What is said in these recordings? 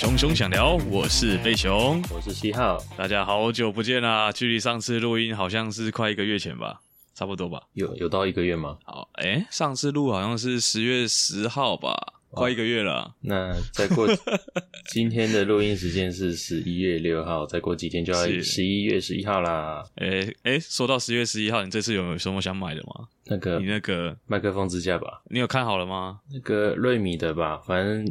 熊熊想聊，我是飞熊，我是七号，大家好久不见啦！距离上次录音好像是快一个月前吧，差不多吧？有有到一个月吗？好，哎，上次录好像是十月十号吧。快一个月了，那再过 今天的录音时间是十一月六号，再过几天就要十一月十一号啦。诶诶，说到十月十一号，你这次有什么想买的吗？那个你那个麦克风支架吧，你有看好了吗？那个瑞米的吧，反正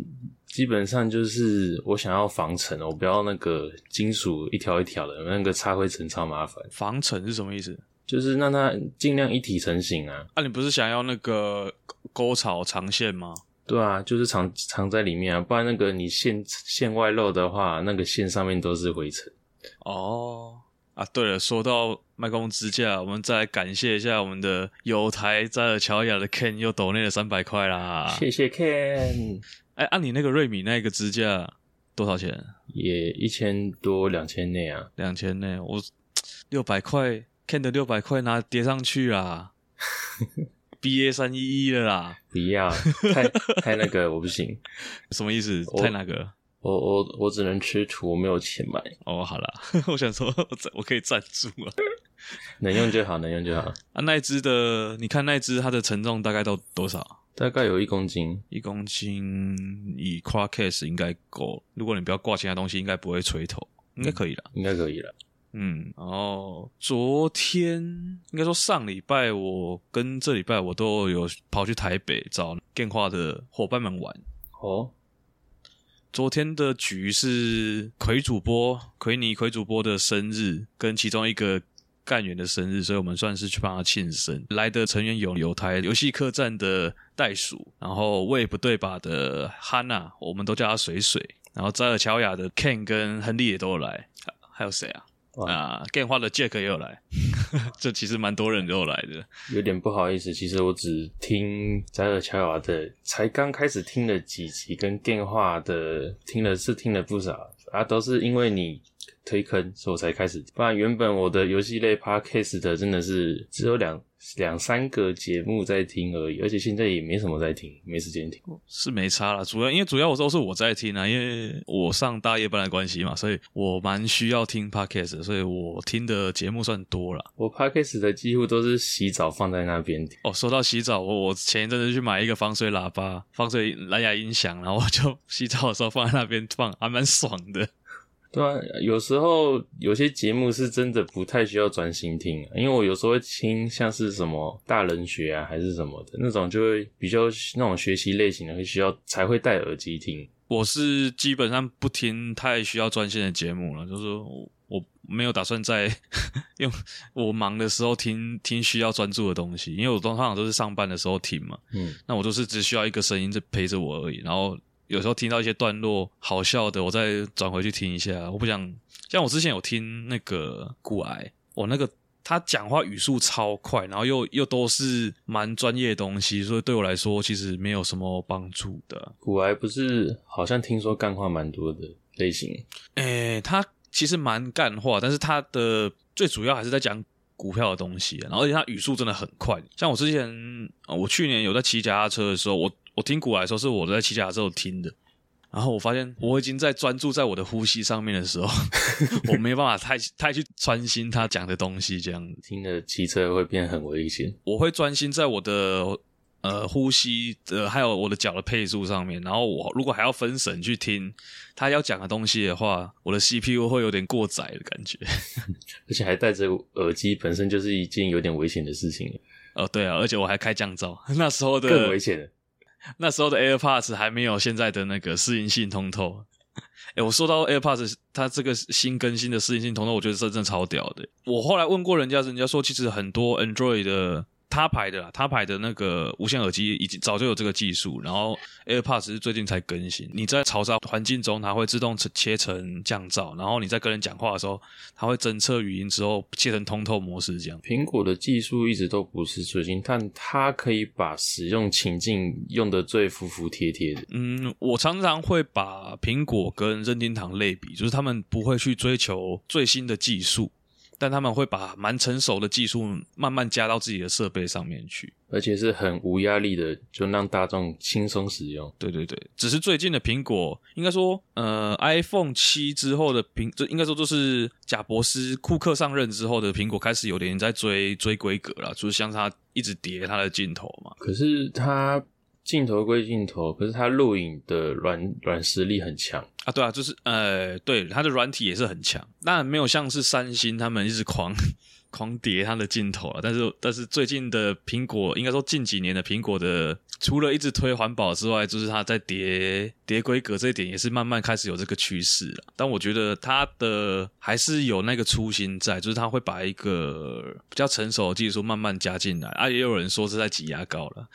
基本上就是我想要防尘，我不要那个金属一条一条的，那个擦灰尘超麻烦。防尘是什么意思？就是让它尽量一体成型啊。啊，你不是想要那个沟槽长线吗？对啊，就是藏藏在里面啊，不然那个你线线外露的话，那个线上面都是灰尘。哦，啊，对了，说到麦克风支架，我们再来感谢一下我们的有台在尔乔雅的 Ken 又抖内了三百块啦，谢谢 Ken。哎，按、啊、你那个瑞米那个支架多少钱？也一千多两千内啊，两千内，我六百块 Ken 的六百块拿叠上去啊。B A 三一一了啦！不要，太太那个，我不行。什么意思？太那个？我我我只能吃土，我没有钱买。哦，好啦，我想说我我可以赞助啊，能用就好，能用就好。啊，那一只的，你看那一只它的承重大概到多少？大概有一公斤，一公斤以 quad case 应该够。如果你不要挂其他东西，应该不会吹头，应该可以了，应该可以了。嗯，然后昨天应该说上礼拜，我跟这礼拜我都有跑去台北找电话的伙伴们玩。哦，昨天的局是魁主播奎尼魁主播的生日，跟其中一个干员的生日，所以我们算是去帮他庆生。来的成员有有台游戏客栈的袋鼠，然后胃不对吧的哈娜，我们都叫他水水，然后扎尔乔亚的 Ken 跟亨利也都有来，还有谁啊？啊，电话的 Jack 也有来，这其实蛮多人都有来的。有点不好意思，其实我只听摘尔乔瓦的，才刚开始听了几集，跟电话的听了是听了不少啊，都是因为你推坑，所以我才开始。不然原本我的游戏类 Podcast 的真的是只有两。两三个节目在听而已，而且现在也没什么在听，没时间听，是没差了。主要因为主要我都是我在听啊，因为我上大夜班的关系嘛，所以我蛮需要听 podcast，所以我听的节目算多了。我 podcast 的几乎都是洗澡放在那边听。哦，说到洗澡，我我前一阵子去买一个防水喇叭、防水蓝牙音响，然后我就洗澡的时候放在那边放，还蛮爽的。对啊，有时候有些节目是真的不太需要专心听，因为我有时候会听像是什么大人学啊，还是什么的那种，就会比较那种学习类型的，会需要才会戴耳机听。我是基本上不听太需要专心的节目了，就是我我没有打算在 用我忙的时候听听需要专注的东西，因为我通常都是上班的时候听嘛，嗯，那我就是只需要一个声音在陪着我而已，然后。有时候听到一些段落好笑的，我再转回去听一下。我不想像我之前有听那个股癌，我那个他讲话语速超快，然后又又都是蛮专业的东西，所以对我来说其实没有什么帮助的。股癌不是好像听说干话蛮多的类型？诶、欸，他其实蛮干话，但是他的最主要还是在讲股票的东西，然后而且他语速真的很快。像我之前，我去年有在骑脚踏车的时候，我。我听古来说，是我在骑脚踏车听的，然后我发现我已经在专注在我的呼吸上面的时候，我没办法太太去专心他讲的东西，这样听的骑车会变很危险。我会专心在我的呃呼吸的还有我的脚的配速上面，然后我如果还要分神去听他要讲的东西的话，我的 CPU 会有点过载的感觉，而且还戴着耳机，本身就是一件有点危险的事情。哦，对啊，而且我还开降噪，那时候的更危险。那时候的 AirPods 还没有现在的那个适应性通透。诶，我说到 AirPods，它这个新更新的适应性通透，我觉得真的超屌的。我后来问过人家，人家说其实很多 Android 的他牌的啦，他牌的那个无线耳机已经早就有这个技术，然后 AirPods 是最近才更新。你在嘈杂环境中，它会自动切成降噪，然后你在跟人讲话的时候，它会侦测语音之后切成通透模式这样。苹果的技术一直都不是最新，但它可以把使用情境用得最服服帖帖的。嗯，我常常会把苹果跟任天堂类比，就是他们不会去追求最新的技术。但他们会把蛮成熟的技术慢慢加到自己的设备上面去，而且是很无压力的，就让大众轻松使用。对对对，只是最近的苹果，应该说，呃，iPhone 七之后的苹，这应该说就是贾伯斯库克上任之后的苹果开始有点在追追规格了，就是像他一直叠他的镜头嘛。可是他。镜头归镜头，可是它录影的软软实力很强对啊，就是呃，对，它的软体也是很强，但没有像是三星他们一直狂。狂叠它的镜头了，但是但是最近的苹果，应该说近几年的苹果的，除了一直推环保之外，就是它在叠叠规格这一点也是慢慢开始有这个趋势了。但我觉得它的还是有那个初心在，就是它会把一个比较成熟的技术慢慢加进来啊。也有人说是在挤牙膏了，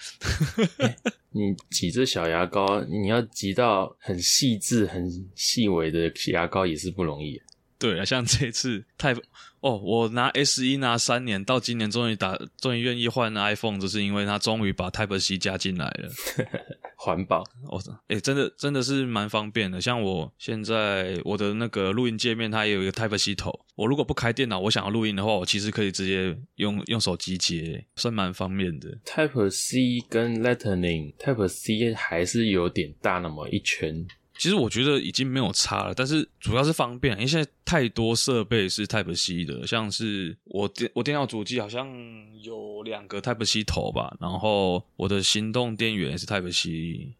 欸，你挤这小牙膏，你要挤到很细致、很细微的牙膏也是不容易。对啊，像这次 Type 哦，我拿 S 一拿三年，到今年终于打，终于愿意换 iPhone，就是因为它终于把 Type C 加进来了，环保哦，哎，真的真的是蛮方便的。像我现在我的那个录音界面，它也有一个 Type C 头，我如果不开电脑，我想要录音的话，我其实可以直接用用手机接，算蛮方便的。Type C 跟 Lightning，Type C 还是有点大那么一圈。其实我觉得已经没有差了，但是主要是方便，因为现在太多设备是 Type C 的，像是我电我电脑主机好像有两个 Type C 头吧，然后我的行动电源也是 Type C，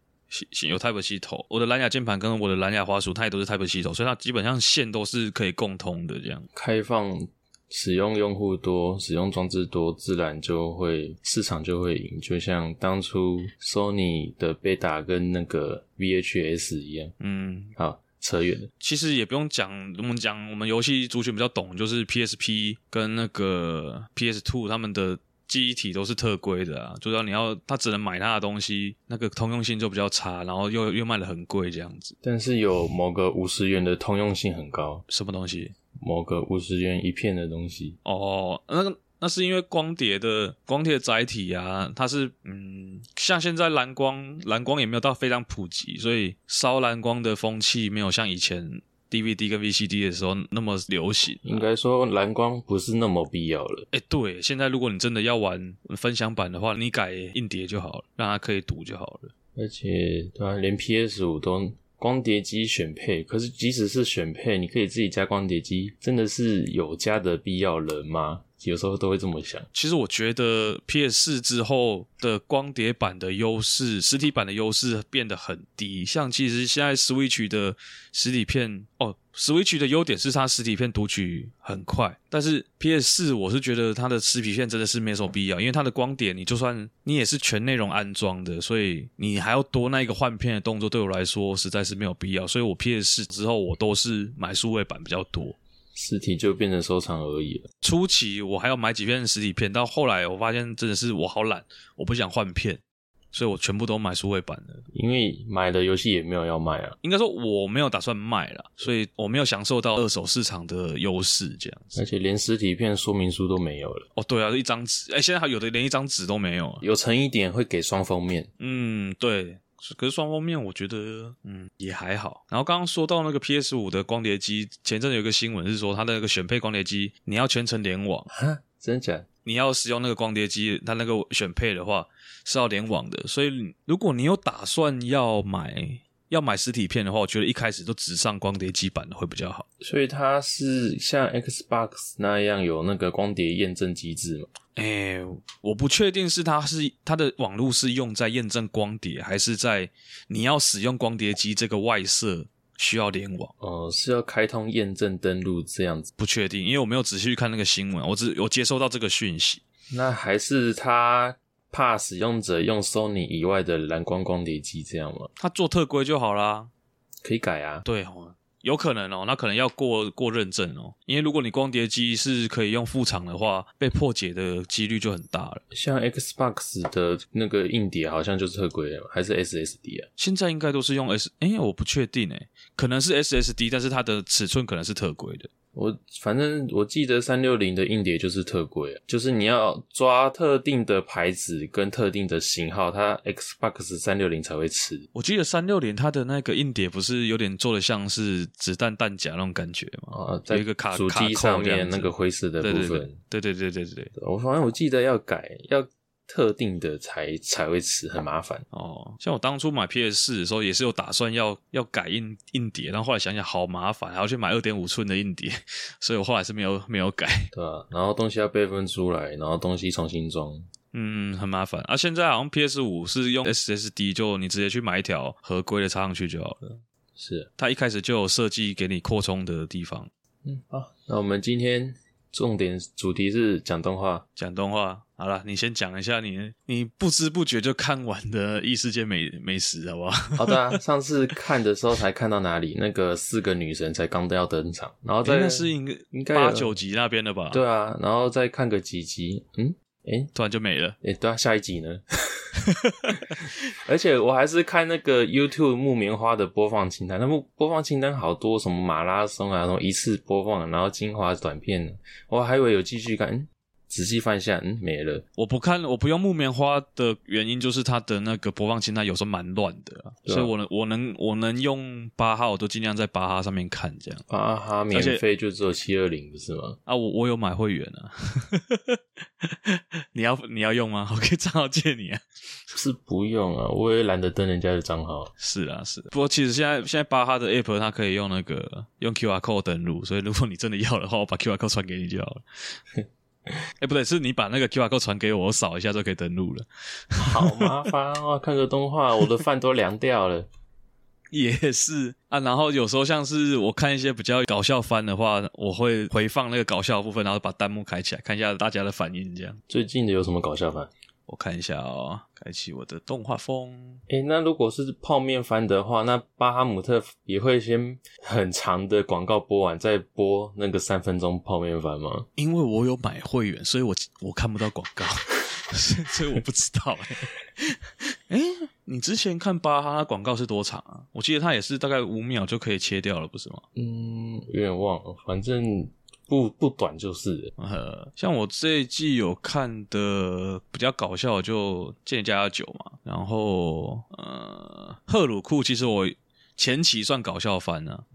有 Type C 头，我的蓝牙键盘跟我的蓝牙滑鼠它也都是 Type C 头，所以它基本上线都是可以共通的这样。开放。使用用户多，使用装置多，自然就会市场就会赢。就像当初 Sony 的贝塔跟那个 VHS 一样。嗯，好，扯远了。其实也不用讲，我们讲我们游戏族群比较懂，就是 PSP 跟那个 PS Two 他们的记忆体都是特规的啊，就要你要他只能买他的东西，那个通用性就比较差，然后又又卖的很贵这样子。但是有某个五十元的通用性很高，什么东西？某个五十元一片的东西哦，那个那是因为光碟的光碟载体啊，它是嗯，像现在蓝光蓝光也没有到非常普及，所以烧蓝光的风气没有像以前 DVD 跟 VCD 的时候那么流行。应该说蓝光不是那么必要了。哎，对，现在如果你真的要玩分享版的话，你改硬碟就好了，让它可以读就好了。而且对啊，连 PS 五都。光碟机选配，可是即使是选配，你可以自己加光碟机，真的是有加的必要了吗？有时候都会这么想。其实我觉得 PS 4之后的光碟版的优势，实体版的优势变得很低。像其实现在 Switch 的实体片哦。Switch 的优点是它实体片读取很快，但是 PS 四我是觉得它的实体片真的是没什么必要，因为它的光碟你就算你也是全内容安装的，所以你还要多那一个换片的动作，对我来说实在是没有必要。所以我 PS 四之后我都是买数位版比较多，实体就变成收藏而已了。初期我还要买几片实体片，到后来我发现真的是我好懒，我不想换片。所以我全部都买数位版的，因为买的游戏也没有要卖啊。应该说我没有打算卖了，所以我没有享受到二手市场的优势这样子。而且连实体片说明书都没有了。哦，对啊，一张纸，哎，现在还有的连一张纸都没有。有诚意点会给双封面。嗯，对。可是双封面我觉得，嗯，也还好。然后刚刚说到那个 PS 五的光碟机，前阵有一个新闻是说，它的那个选配光碟机，你要全程联网。哈，真的假？你要使用那个光碟机，它那个选配的话。是要联网的，所以如果你有打算要买要买实体片的话，我觉得一开始都只上光碟机版的会比较好。所以它是像 Xbox 那样有那个光碟验证机制吗？哎、欸，我不确定是它是它的网络是用在验证光碟，还是在你要使用光碟机这个外设需要联网。哦、呃，是要开通验证登录这样子？不确定，因为我没有仔细去看那个新闻，我只我接收到这个讯息。那还是它。怕使用者用 Sony 以外的蓝光光碟机这样吗？他做特规就好啦，可以改啊。对哦，有可能哦，那可能要过过认证哦，因为如果你光碟机是可以用副厂的话，被破解的几率就很大了。像 Xbox 的那个硬碟好像就是特规的，还是 SSD 啊？现在应该都是用 S，哎，我不确定哎，可能是 SSD，但是它的尺寸可能是特规的。我反正我记得三六零的硬碟就是特贵，就是你要抓特定的牌子跟特定的型号，它 Xbox 三六零才会吃。我记得三六零它的那个硬碟不是有点做的像是子弹弹夹那种感觉吗？啊，在一个卡主机上面那个灰色的部分。对对对对对对，我反正我记得要改要。特定的才才会吃，很麻烦哦。像我当初买 PS 四的时候，也是有打算要要改硬硬碟，然后后来想想好麻烦，还要去买二点五寸的硬碟，所以我后来是没有没有改。对啊，然后东西要备份出来，然后东西重新装，嗯，很麻烦。啊，现在好像 PS 五是用 SSD，就你直接去买一条合规的插上去就好了。是，它一开始就有设计给你扩充的地方。嗯，好，那我们今天。重点主题是讲动画，讲动画。好了，你先讲一下你你不知不觉就看完的异世界美美食，好不好？好的啊，上次看的时候才看到哪里？那个四个女神才刚都要登场，然后在、欸、那是应该应该八九集那边的吧？对啊，然后再看个几集，嗯，诶、欸、突然就没了。诶、欸、对啊，下一集呢？而且我还是看那个 YouTube 木棉花的播放清单，那播播放清单好多，什么马拉松啊，什么一次播放，然后精华短片，我还以为有继续看。仔细翻一下，嗯，没了。我不看，我不用木棉花的原因就是它的那个播放清单有时候蛮乱的，啊，所以我能我能我能用巴哈，我都尽量在巴哈上面看这样。巴哈免费就只有七二零，不是吗？啊，我我有买会员啊。你要你要用吗？我可以账号借你啊。是不用啊，我也懒得登人家的账号。是啊，是。不过其实现在现在巴哈的 app 它可以用那个用 QR code 登录，所以如果你真的要的话，我把 QR code 传给你就好了。哎、欸，不对，是你把那个 QR code 传给我，我扫一下就可以登录了。好麻烦哦，看个动画，我的饭都凉掉了。也是啊，然后有时候像是我看一些比较搞笑番的话，我会回放那个搞笑的部分，然后把弹幕开起来，看一下大家的反应。这样，最近的有什么搞笑番？我看一下哦，开启我的动画风。诶，那如果是泡面番的话，那巴哈姆特也会先很长的广告播完，再播那个三分钟泡面番吗？因为我有买会员，所以我我看不到广告，所以我不知道。诶，你之前看巴哈它广告是多长啊？我记得它也是大概五秒就可以切掉了，不是吗？嗯，有点忘了，反正。不不短就是，呃，像我这一季有看的比较搞笑，就《间谍家家酒》嘛，然后呃，赫鲁库其实我前期算搞笑番呢，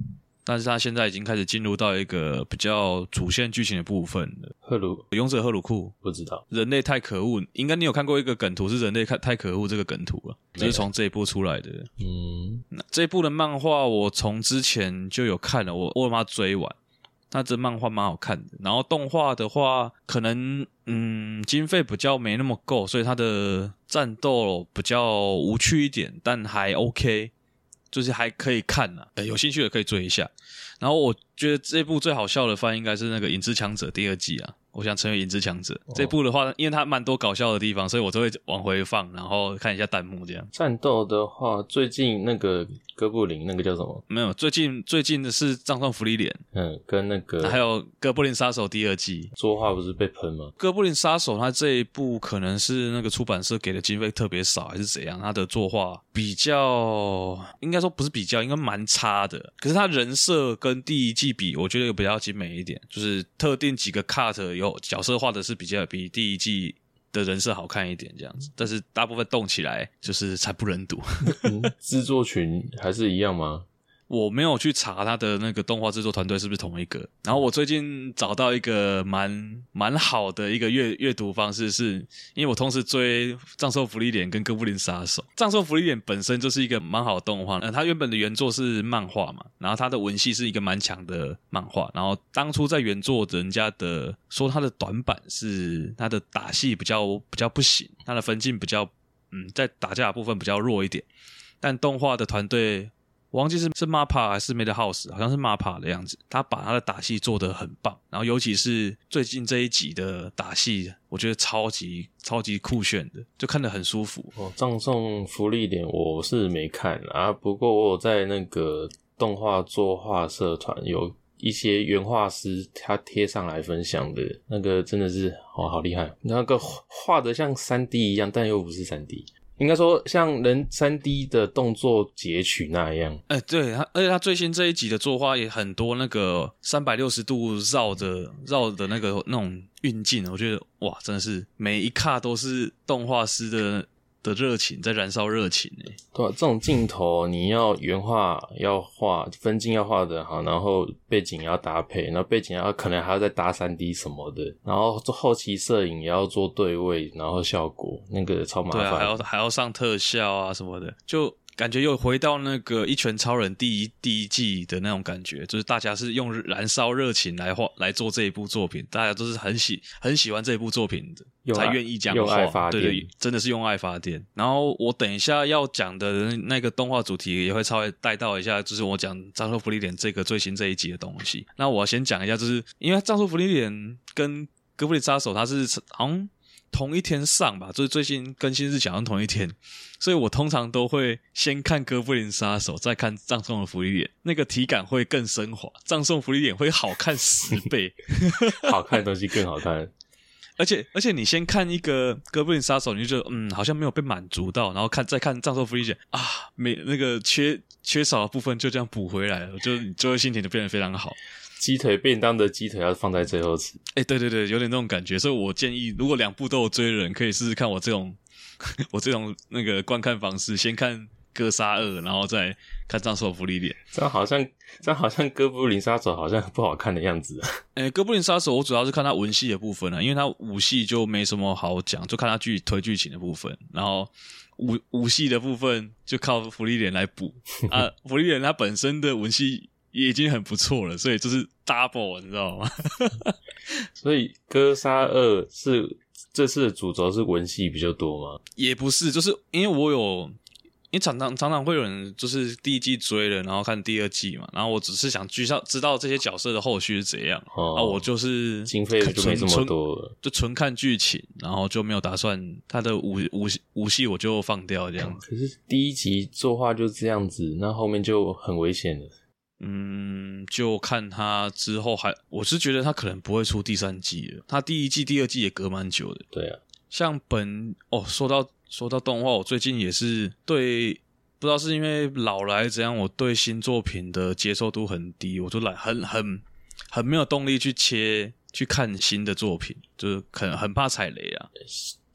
但是他现在已经开始进入到一个比较主线剧情的部分了。赫鲁勇者赫鲁库不知道，人类太可恶，应该你有看过一个梗图是人类太太可恶这个梗图了，就是从这一部出来的。嗯，那这一部的漫画我从之前就有看了，我我把它追完。那这漫画蛮好看的，然后动画的话，可能嗯经费比较没那么够，所以它的战斗比较无趣一点，但还 OK，就是还可以看呐、啊，呃，有兴趣的可以追一下。然后我觉得这部最好笑的番应该是那个《影之强者》第二季啊。我想成为影之强者。哦、这部的话，因为它蛮多搞笑的地方，所以我都会往回放，然后看一下弹幕这样。战斗的话，最近那个哥布林那个叫什么？没有，最近最近的是葬送芙莉莲。嗯，跟那个还有哥布林杀手第二季。作画不是被喷吗？哥布林杀手它这一部可能是那个出版社给的经费特别少，还是怎样？它的作画比较，应该说不是比较，应该蛮差的。可是它人设跟第一季比，我觉得有比较精美一点，就是特定几个 cut 有角色画的是比较比第一季的人设好看一点这样子，但是大部分动起来就是惨不忍睹。制作群还是一样吗？我没有去查他的那个动画制作团队是不是同一个。然后我最近找到一个蛮蛮好的一个阅阅读方式是，因为我同时追《葬送芙莉莲》跟《哥布林杀手》。《葬送芙莉莲》本身就是一个蛮好的动画，呃，它原本的原作是漫画嘛，然后它的文戏是一个蛮强的漫画。然后当初在原作人家的说，它的短板是它的打戏比较比较不行，它的分镜比较嗯，在打架部分比较弱一点，但动画的团队。我忘记是是 MAPA 还是 Made House，好像是 MAPA 的样子。他把他的打戏做得很棒，然后尤其是最近这一集的打戏，我觉得超级超级酷炫的，就看得很舒服。哦，葬送福利点我是没看啊，不过我有在那个动画作画社团有一些原画师他贴上来分享的那个真的是哦好厉害，那个画的像三 D 一样，但又不是三 D。应该说像人三 D 的动作截取那样，哎、对他，而且他最新这一集的作画也很多那个三百六十度绕着绕的那个那种运镜，我觉得哇，真的是每一卡都是动画师的。的热情在燃烧热情诶，对、啊，这种镜头你要原画要画分镜要画的好，然后背景要搭配，然后背景要可能还要再搭三 D 什么的，然后做后期摄影也要做对位，然后效果那个超麻烦，对啊，还要还要上特效啊什么的，就。感觉又回到那个《一拳超人》第一第一季的那种感觉，就是大家是用燃烧热情来画来做这一部作品，大家都是很喜很喜欢这一部作品的，才愿意讲话。用爱发电，对对，真的是用爱发电。然后我等一下要讲的那个动画主题也会稍微带到一下，就是我讲《葬送芙莉莲》这个最新这一集的东西。那我先讲一下，就是因为《葬送芙莉莲》跟《哥布林杀手》它是好像同一天上吧，就是最新更新日期好像同一天。所以我通常都会先看《哥布林杀手》，再看《葬送的芙莉莲》，那个体感会更升华，《葬送芙莉莲》会好看十倍，好看的东西更好看。而且而且，你先看一个《哥布林杀手》，你就觉得嗯，好像没有被满足到，然后看再看《葬送芙莉莲》啊，没那个缺缺少的部分就这样补回来了，就你最后心情就变得非常好。鸡腿便当的鸡腿要放在最后吃，哎、欸，对对对，有点那种感觉。所以我建议，如果两部都有追的人，可以试试看我这种。我这种那个观看方式，先看《哥杀二》，然后再看《葬送芙莉莲》。这样好像，这样好像《哥布林杀手》好像不好看的样子啊。诶，《哥布林杀手》我主要是看他文戏的部分啊，因为他武戏就没什么好讲，就看他剧推剧情的部分。然后武武戏的部分就靠福利脸来补 啊。福利脸他本身的文戏也已经很不错了，所以就是 double，你知道吗？所以《哥杀二》是。这次的主轴是文戏比较多吗？也不是，就是因为我有，因为常常常常会有人就是第一季追了，然后看第二季嘛，然后我只是想知道知道这些角色的后续是怎样，哦、啊，我就是经费就没这么多了，就纯看剧情，然后就没有打算他的武武武戏我就放掉这样子。可是第一集作画就这样子，那后面就很危险了。嗯，就看他之后还，我是觉得他可能不会出第三季了。他第一季、第二季也隔蛮久的。对啊，像本哦，说到说到动画，我最近也是对，不知道是因为老来怎样，我对新作品的接受度很低，我就懒很很很没有动力去切去看新的作品，就是很很怕踩雷啊。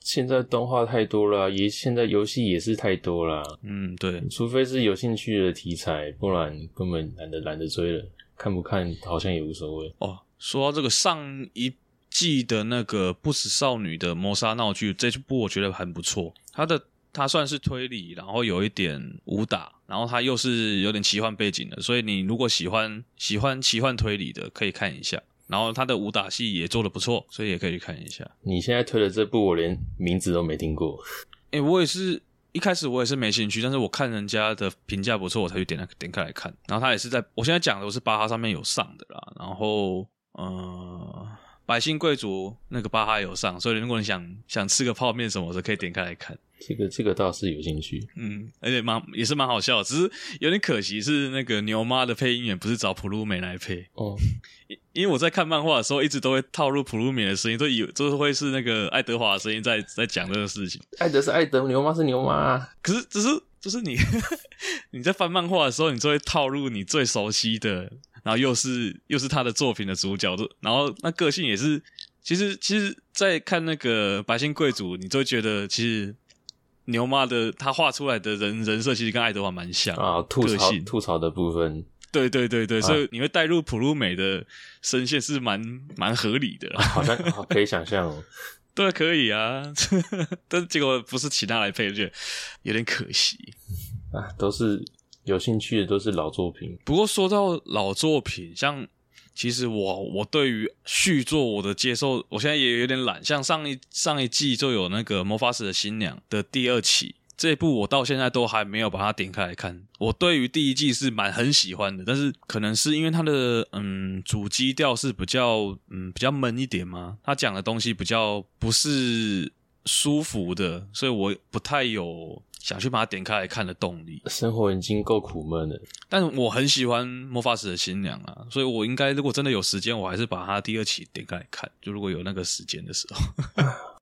现在动画太多了，也现在游戏也是太多了。嗯，对，除非是有兴趣的题材，不然根本懒得懒得追了。看不看好像也无所谓。哦，说到这个上一季的那个不死少女的谋杀闹剧，这部我觉得很不错。它的它算是推理，然后有一点武打，然后它又是有点奇幻背景的，所以你如果喜欢喜欢奇幻推理的，可以看一下。然后他的武打戏也做的不错，所以也可以去看一下。你现在推的这部，我连名字都没听过。哎，我也是一开始我也是没兴趣，但是我看人家的评价不错，我才去点开点开来看。然后他也是在我现在讲的，我是巴哈上面有上的啦。然后，呃，百姓贵族那个巴哈有上，所以如果你想想吃个泡面什么的，可以点开来看。这个这个倒是有兴趣，嗯，而且蛮也是蛮好笑的，只是有点可惜是那个牛妈的配音员不是找普鲁美来配哦，因因为我在看漫画的时候一直都会套入普鲁米的声音，都以为就是会是那个爱德华的声音在在讲这个事情。爱德是爱德，牛妈是牛妈，可是只是就是你 你在翻漫画的时候，你就会套入你最熟悉的，然后又是又是他的作品的主角，然后那个性也是，其实其实，在看那个白姓贵族，你就会觉得其实。牛妈的他画出来的人人设其实跟爱德华蛮像啊，吐槽吐槽的部分，对对对对，啊、所以你会带入普鲁美的声线是蛮蛮合理的，啊、好像可以想象哦，对，可以啊，但是结果不是其他来配，就有点可惜啊，都是有兴趣的，都是老作品。不过说到老作品，像。其实我我对于续作我的接受，我现在也有点懒。像上一上一季就有那个《魔法使的新娘》的第二期，这一部我到现在都还没有把它点开来看。我对于第一季是蛮很喜欢的，但是可能是因为它的嗯主基调是比较嗯比较闷一点嘛，它讲的东西比较不是舒服的，所以我不太有想去把它点开来看的动力。生活已经够苦闷了，但是我很喜欢《魔法使的新娘》啊，所以我应该如果真的有时间，我还是把它第二期点开来看。就如果有那个时间的时候。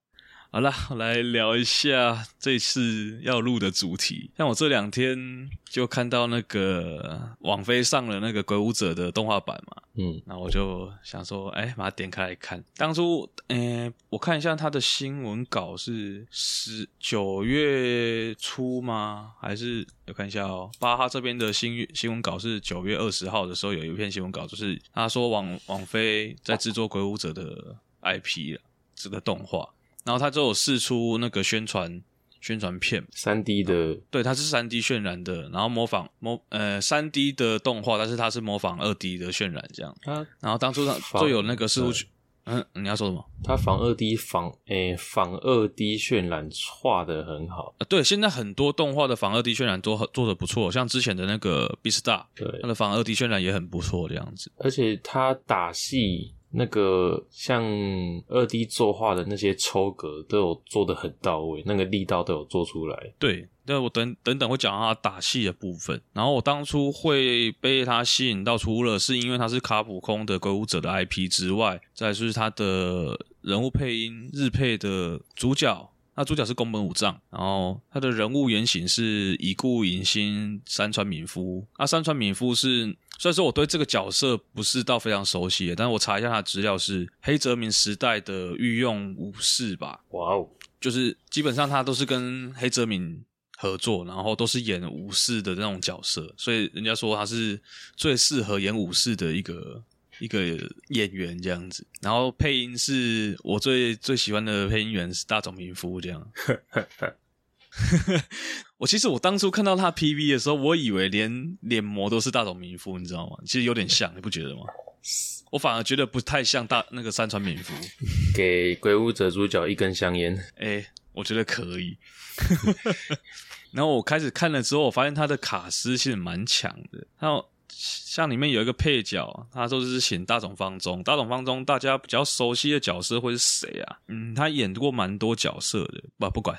好了，来聊一下这次要录的主题。像我这两天就看到那个网飞上了那个《鬼武者》的动画版嘛，嗯，那我就想说，哎，把它点开来看。当初，嗯，我看一下他的新闻稿是十九月初吗？还是我看一下哦，巴哈这边的新新闻稿是九月二十号的时候有一篇新闻稿，就是他说网网飞在制作《鬼武者》的 IP 了，这个动画。然后他就有试出那个宣传宣传片，三 D 的，对，它是三 D 渲染的，然后模仿模呃三 D 的动画，但是它是模仿二 D 的渲染这样。啊，然后当初它就有那个试出，嗯，你要说什么？它仿二 D 仿诶仿二 D 渲染画的很好啊。对，现在很多动画的仿二 D 渲染都很做的不错，像之前的那个 Beastars，对，它的仿二 D 渲染也很不错这样子。而且它打戏。那个像二 D 作画的那些抽格都有做的很到位，那个力道都有做出来。对，那我等等等会讲到他打戏的部分。然后我当初会被他吸引到，除了是因为他是卡普空的鬼武者的 IP 之外，再就是他的人物配音日配的主角。那主角是宫本武藏，然后他的人物原型是已故影星山川敏夫。那山川敏夫是，虽然说我对这个角色不是到非常熟悉，但是我查一下他的资料是黑泽明时代的御用武士吧。哇哦，就是基本上他都是跟黑泽明合作，然后都是演武士的那种角色，所以人家说他是最适合演武士的一个。一个演员这样子，然后配音是我最最喜欢的配音员是大冢明夫这样。我其实我当初看到他 PV 的时候，我以为连脸模都是大冢明夫，你知道吗？其实有点像，你不觉得吗？我反而觉得不太像大那个山川敏夫。给鬼屋者主角一根香烟，哎，我觉得可以。然后我开始看了之后，我发现他的卡司其实蛮强的，然后。像里面有一个配角，他说是请大冢方中。大冢方中大家比较熟悉的角色会是谁啊？嗯，他演过蛮多角色的，不不管，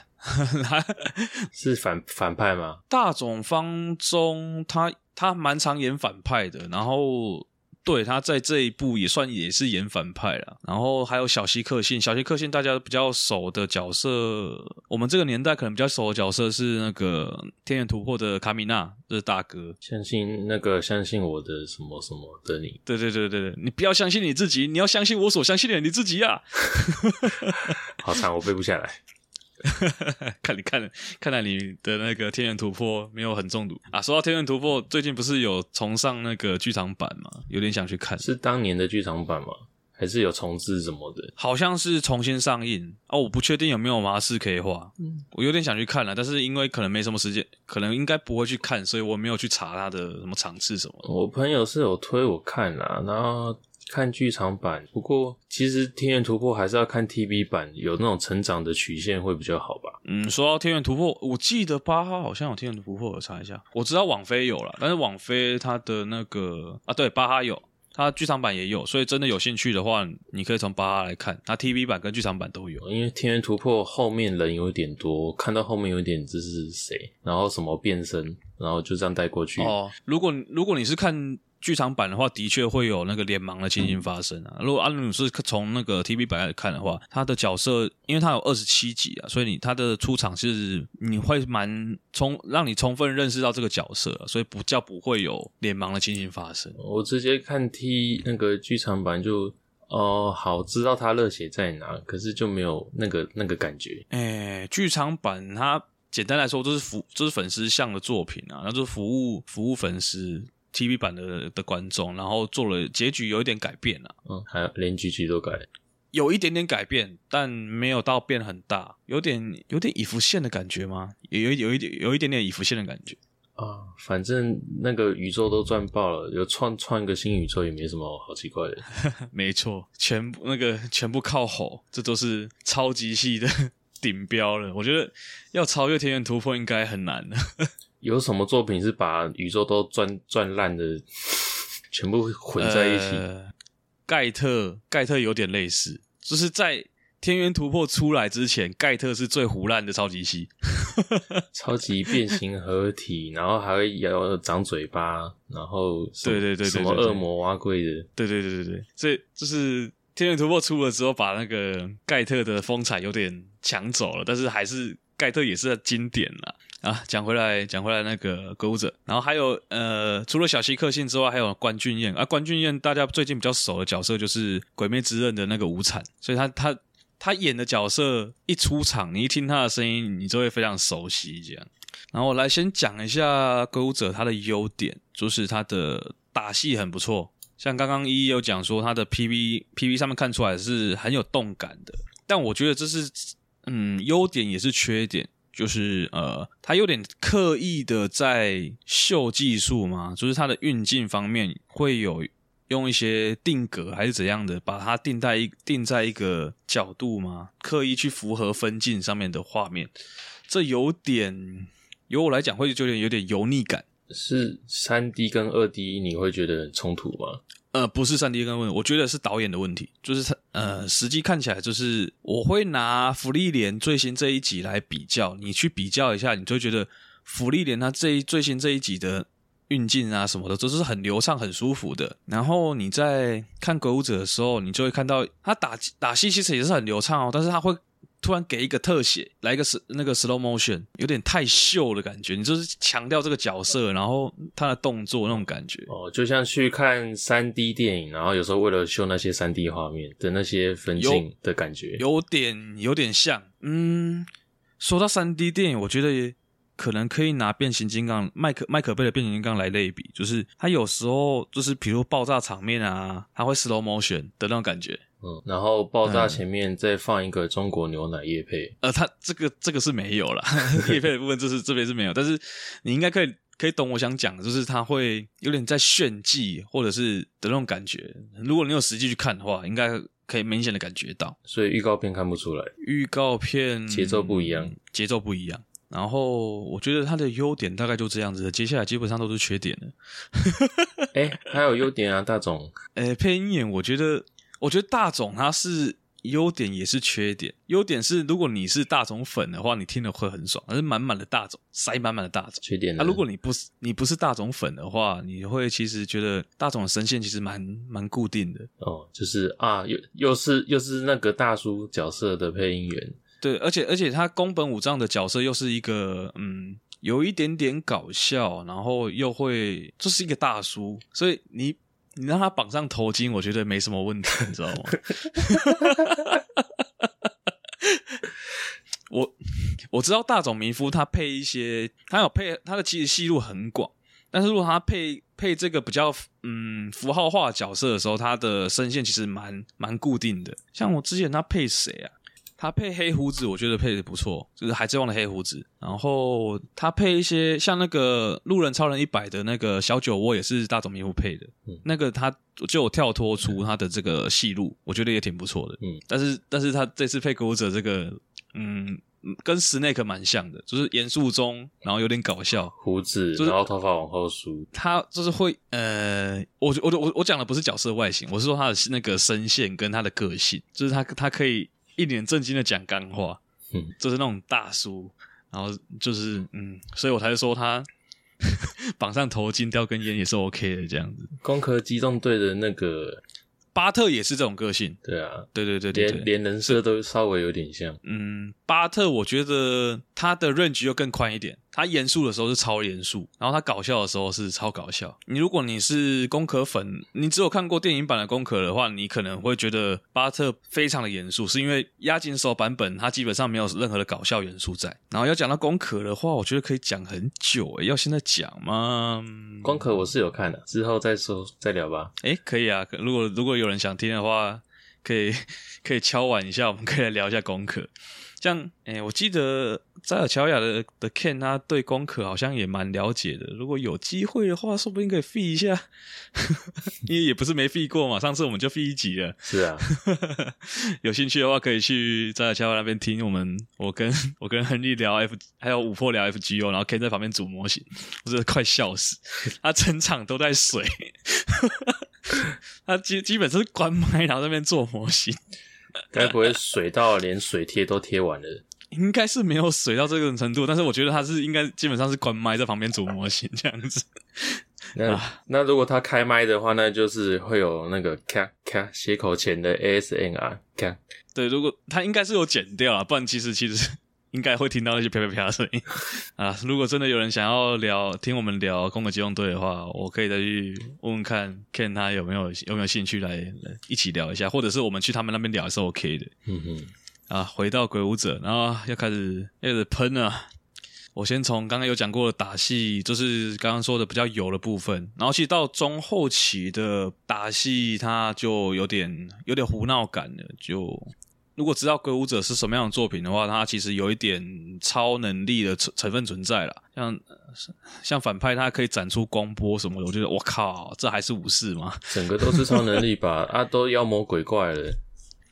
他 是反反派吗？大冢方中他他蛮常演反派的，然后。对，他在这一部也算也是演反派了，然后还有小西克信，小西克信大家比较熟的角色，我们这个年代可能比较熟的角色是那个《天元突破》的卡米娜，这是大哥。相信那个相信我的什么什么的你，对对对对对，你不要相信你自己，你要相信我所相信的你自己呀、啊。好惨，我背不下来。看你看，看来你的那个《天元突破》没有很中毒啊！说到《天元突破》，最近不是有重上那个剧场版吗？有点想去看。是当年的剧场版吗？还是有重置什么的？好像是重新上映哦，我不确定有没有麻四可以画。嗯，我有点想去看了，但是因为可能没什么时间，可能应该不会去看，所以我没有去查它的什么场次什么的。我朋友是有推我看啦，然后。看剧场版，不过其实《天元突破》还是要看 TV 版，有那种成长的曲线会比较好吧。嗯，说到《天元突破》，我记得巴哈好像有《天元突破》，我查一下。我知道网飞有了，但是网飞它的那个啊，对，巴哈有，它剧场版也有，所以真的有兴趣的话，你可以从巴哈来看，它 TV 版跟剧场版都有。因为《天元突破》后面人有点多，看到后面有点这是谁，然后什么变身，然后就这样带过去。哦，如果如果你是看。剧场版的话，的确会有那个脸盲的情形发生啊。如果阿努是从那个 TV 版来看的话，他的角色，因为他有二十七集啊，所以你他的出场是你会蛮充，让你充分认识到这个角色啊，所以不叫不会有脸盲的情形发生。我直接看 T 那个剧场版就哦、呃，好知道他热血在哪，可是就没有那个那个感觉。哎、欸，剧场版它简单来说就是服，就是粉丝向的作品啊，那就是服务服务粉丝。TV 版的的观众，然后做了结局有一点改变了，嗯，还有连结局都改，有一点点改变，但没有到变很大，有点有点已浮现的感觉吗？有有有一点有一点点已浮现的感觉啊，反正那个宇宙都赚爆了，有创创一个新宇宙也没什么好奇怪的，没错，全部那个全部靠吼，这都是超级系的 顶标了，我觉得要超越天元突破应该很难的。有什么作品是把宇宙都转转烂的，全部混在一起？盖、呃、特盖特有点类似，就是在天元突破出来之前，盖特是最胡烂的超级系，超级变形合体，然后还会咬长嘴巴，然后对对对，什么恶魔挖柜的，对对对对对，所以就是天元突破出了之后，把那个盖特的风采有点抢走了，但是还是盖特也是经典了。啊，讲回来，讲回来，那个鬼舞者，然后还有呃，除了小西克幸之外，还有关俊彦啊。关俊彦大家最近比较熟的角色就是《鬼灭之刃》的那个无惨，所以他他他演的角色一出场，你一听他的声音，你就会非常熟悉这样。然后我来先讲一下鬼武者他的优点，就是他的打戏很不错，像刚刚一一有讲说他的 PV PV 上面看出来是很有动感的，但我觉得这是嗯优点也是缺点。就是呃，他有点刻意的在秀技术嘛，就是他的运镜方面会有用一些定格还是怎样的，把它定在一定在一个角度嘛，刻意去符合分镜上面的画面，这有点，由我来讲会有点有点油腻感。是三 D 跟二 D，你会觉得冲突吗？呃，不是三 D 跟问题，我觉得是导演的问题。就是呃，实际看起来就是，我会拿芙莉莲最新这一集来比较，你去比较一下，你就觉得芙莉莲它这一最新这一集的运镜啊什么的，都是很流畅、很舒服的。然后你在看鬼武者的时候，你就会看到他打打戏其实也是很流畅哦，但是他会。突然给一个特写，来一个是那个 slow motion，有点太秀的感觉。你就是强调这个角色，然后他的动作那种感觉。哦，就像去看三 D 电影，然后有时候为了秀那些三 D 画面的那些分镜的感觉，有，有点有点像。嗯，说到三 D 电影，我觉得也可能可以拿变形金刚麦克麦克贝的变形金刚来类比，就是他有时候就是比如爆炸场面啊，他会 slow motion 的那种感觉。嗯，然后爆炸前面再放一个中国牛奶液配，呃，它这个这个是没有啦，液配的部分就是这边是没有，但是你应该可以可以懂我想讲的，就是它会有点在炫技或者是的那种感觉。如果你有实际去看的话，应该可以明显的感觉到。所以预告片看不出来，预告片节奏不一样，节奏不一样。然后我觉得它的优点大概就这样子的，接下来基本上都是缺点了。哎，还有优点啊，大总。哎，配音演我觉得。我觉得大总他是优点也是缺点。优点是，如果你是大总粉的话，你听了会很爽，而是满满的大总，塞满满的大总。缺点，那如果你不是你不是大总粉的话，你会其实觉得大总的声线其实蛮蛮固定的。哦，就是啊，又又是又是那个大叔角色的配音员。对，而且而且他宫本武藏的角色又是一个嗯，有一点点搞笑，然后又会就是一个大叔，所以你。你让他绑上头巾，我觉得没什么问题，你知道吗？我我知道大冢明夫他配一些，他有配他的其实戏路很广，但是如果他配配这个比较嗯符号化角色的时候，他的声线其实蛮蛮固定的。像我之前他配谁啊？他配黑胡子，我觉得配的不错，就是海贼王的黑胡子。然后他配一些像那个路人超人一百的那个小酒窝，也是大冢明夫配的。嗯，那个他就跳脱出他的这个戏路，我觉得也挺不错的。嗯，但是但是他这次配鬼武者这个，嗯，跟 Snake 蛮像的，就是严肃中，然后有点搞笑，胡子，然后头发往后梳。他就是会，呃，我我我我讲的不是角色外形，我是说他的那个声线跟他的个性，就是他他可以。一脸正经的讲干话，嗯，就是那种大叔，然后就是嗯，所以我才说他 绑上头巾叼根烟也是 OK 的这样子。攻壳机动队的那个。巴特也是这种个性，对啊，对对对对，连连人设都稍微有点像。嗯，巴特我觉得他的 range 又更宽一点，他严肃的时候是超严肃，然后他搞笑的时候是超搞笑。你如果你是工壳粉，你只有看过电影版的工壳的话，你可能会觉得巴特非常的严肃，是因为押井手版本他基本上没有任何的搞笑元素在。然后要讲到工壳的话，我觉得可以讲很久诶，要现在讲吗？工壳我是有看的，之后再说再聊吧。诶，可以啊，如果如果有。有人想听的话，可以 可以敲碗一下，我们可以来聊一下功课。像，哎、欸，我记得扎尔乔亚的的 Ken 他对功课好像也蛮了解的。如果有机会的话，说不定可以 feat 一下，因为也不是没 feat 过嘛。上次我们就 feat 一集了。是啊，有兴趣的话可以去扎尔乔亚那边听我们，我跟我跟亨利聊 F，还有五破聊 FGO，然后 Ken 在旁边组模型，我真的快笑死，他整场都在水。他基基本是关麦，然后在那边做模型。该不会水到连水贴都贴完了？应该是没有水到这个程度，但是我觉得他是应该基本上是关麦在旁边组模型这样子。那、啊、那如果他开麦的话，那就是会有那个咔咔斜口前的 ASMR 咔。对，如果他应该是有剪掉啊，不然其实其实应该会听到那些啪啪啪的声音 啊。如果真的有人想要聊听我们聊攻壳机动队的话，我可以再去问问看，Ken 他有没有有没有兴趣来来一起聊一下，或者是我们去他们那边聊也是 OK 的。嗯哼。啊，回到鬼舞者，然后要开始要开始喷了。我先从刚刚有讲过的打戏，就是刚刚说的比较油的部分，然后其实到中后期的打戏，它就有点有点胡闹感了。就如果知道鬼舞者是什么样的作品的话，它其实有一点超能力的成成分存在了。像像反派，他可以展出光波什么的，我觉得我靠，这还是武士吗？整个都是超能力吧？啊，都妖魔鬼怪了。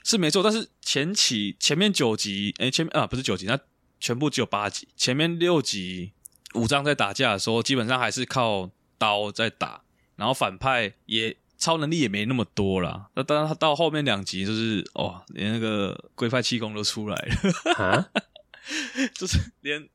是没错，但是前期前面九集，诶，前面啊不是九集，那全部只有八集。前面六集武藏在打架的时候，基本上还是靠刀在打，然后反派也超能力也没那么多啦。那当然他到后面两集就是哦，连那个龟派气功都出来了，啊，就是连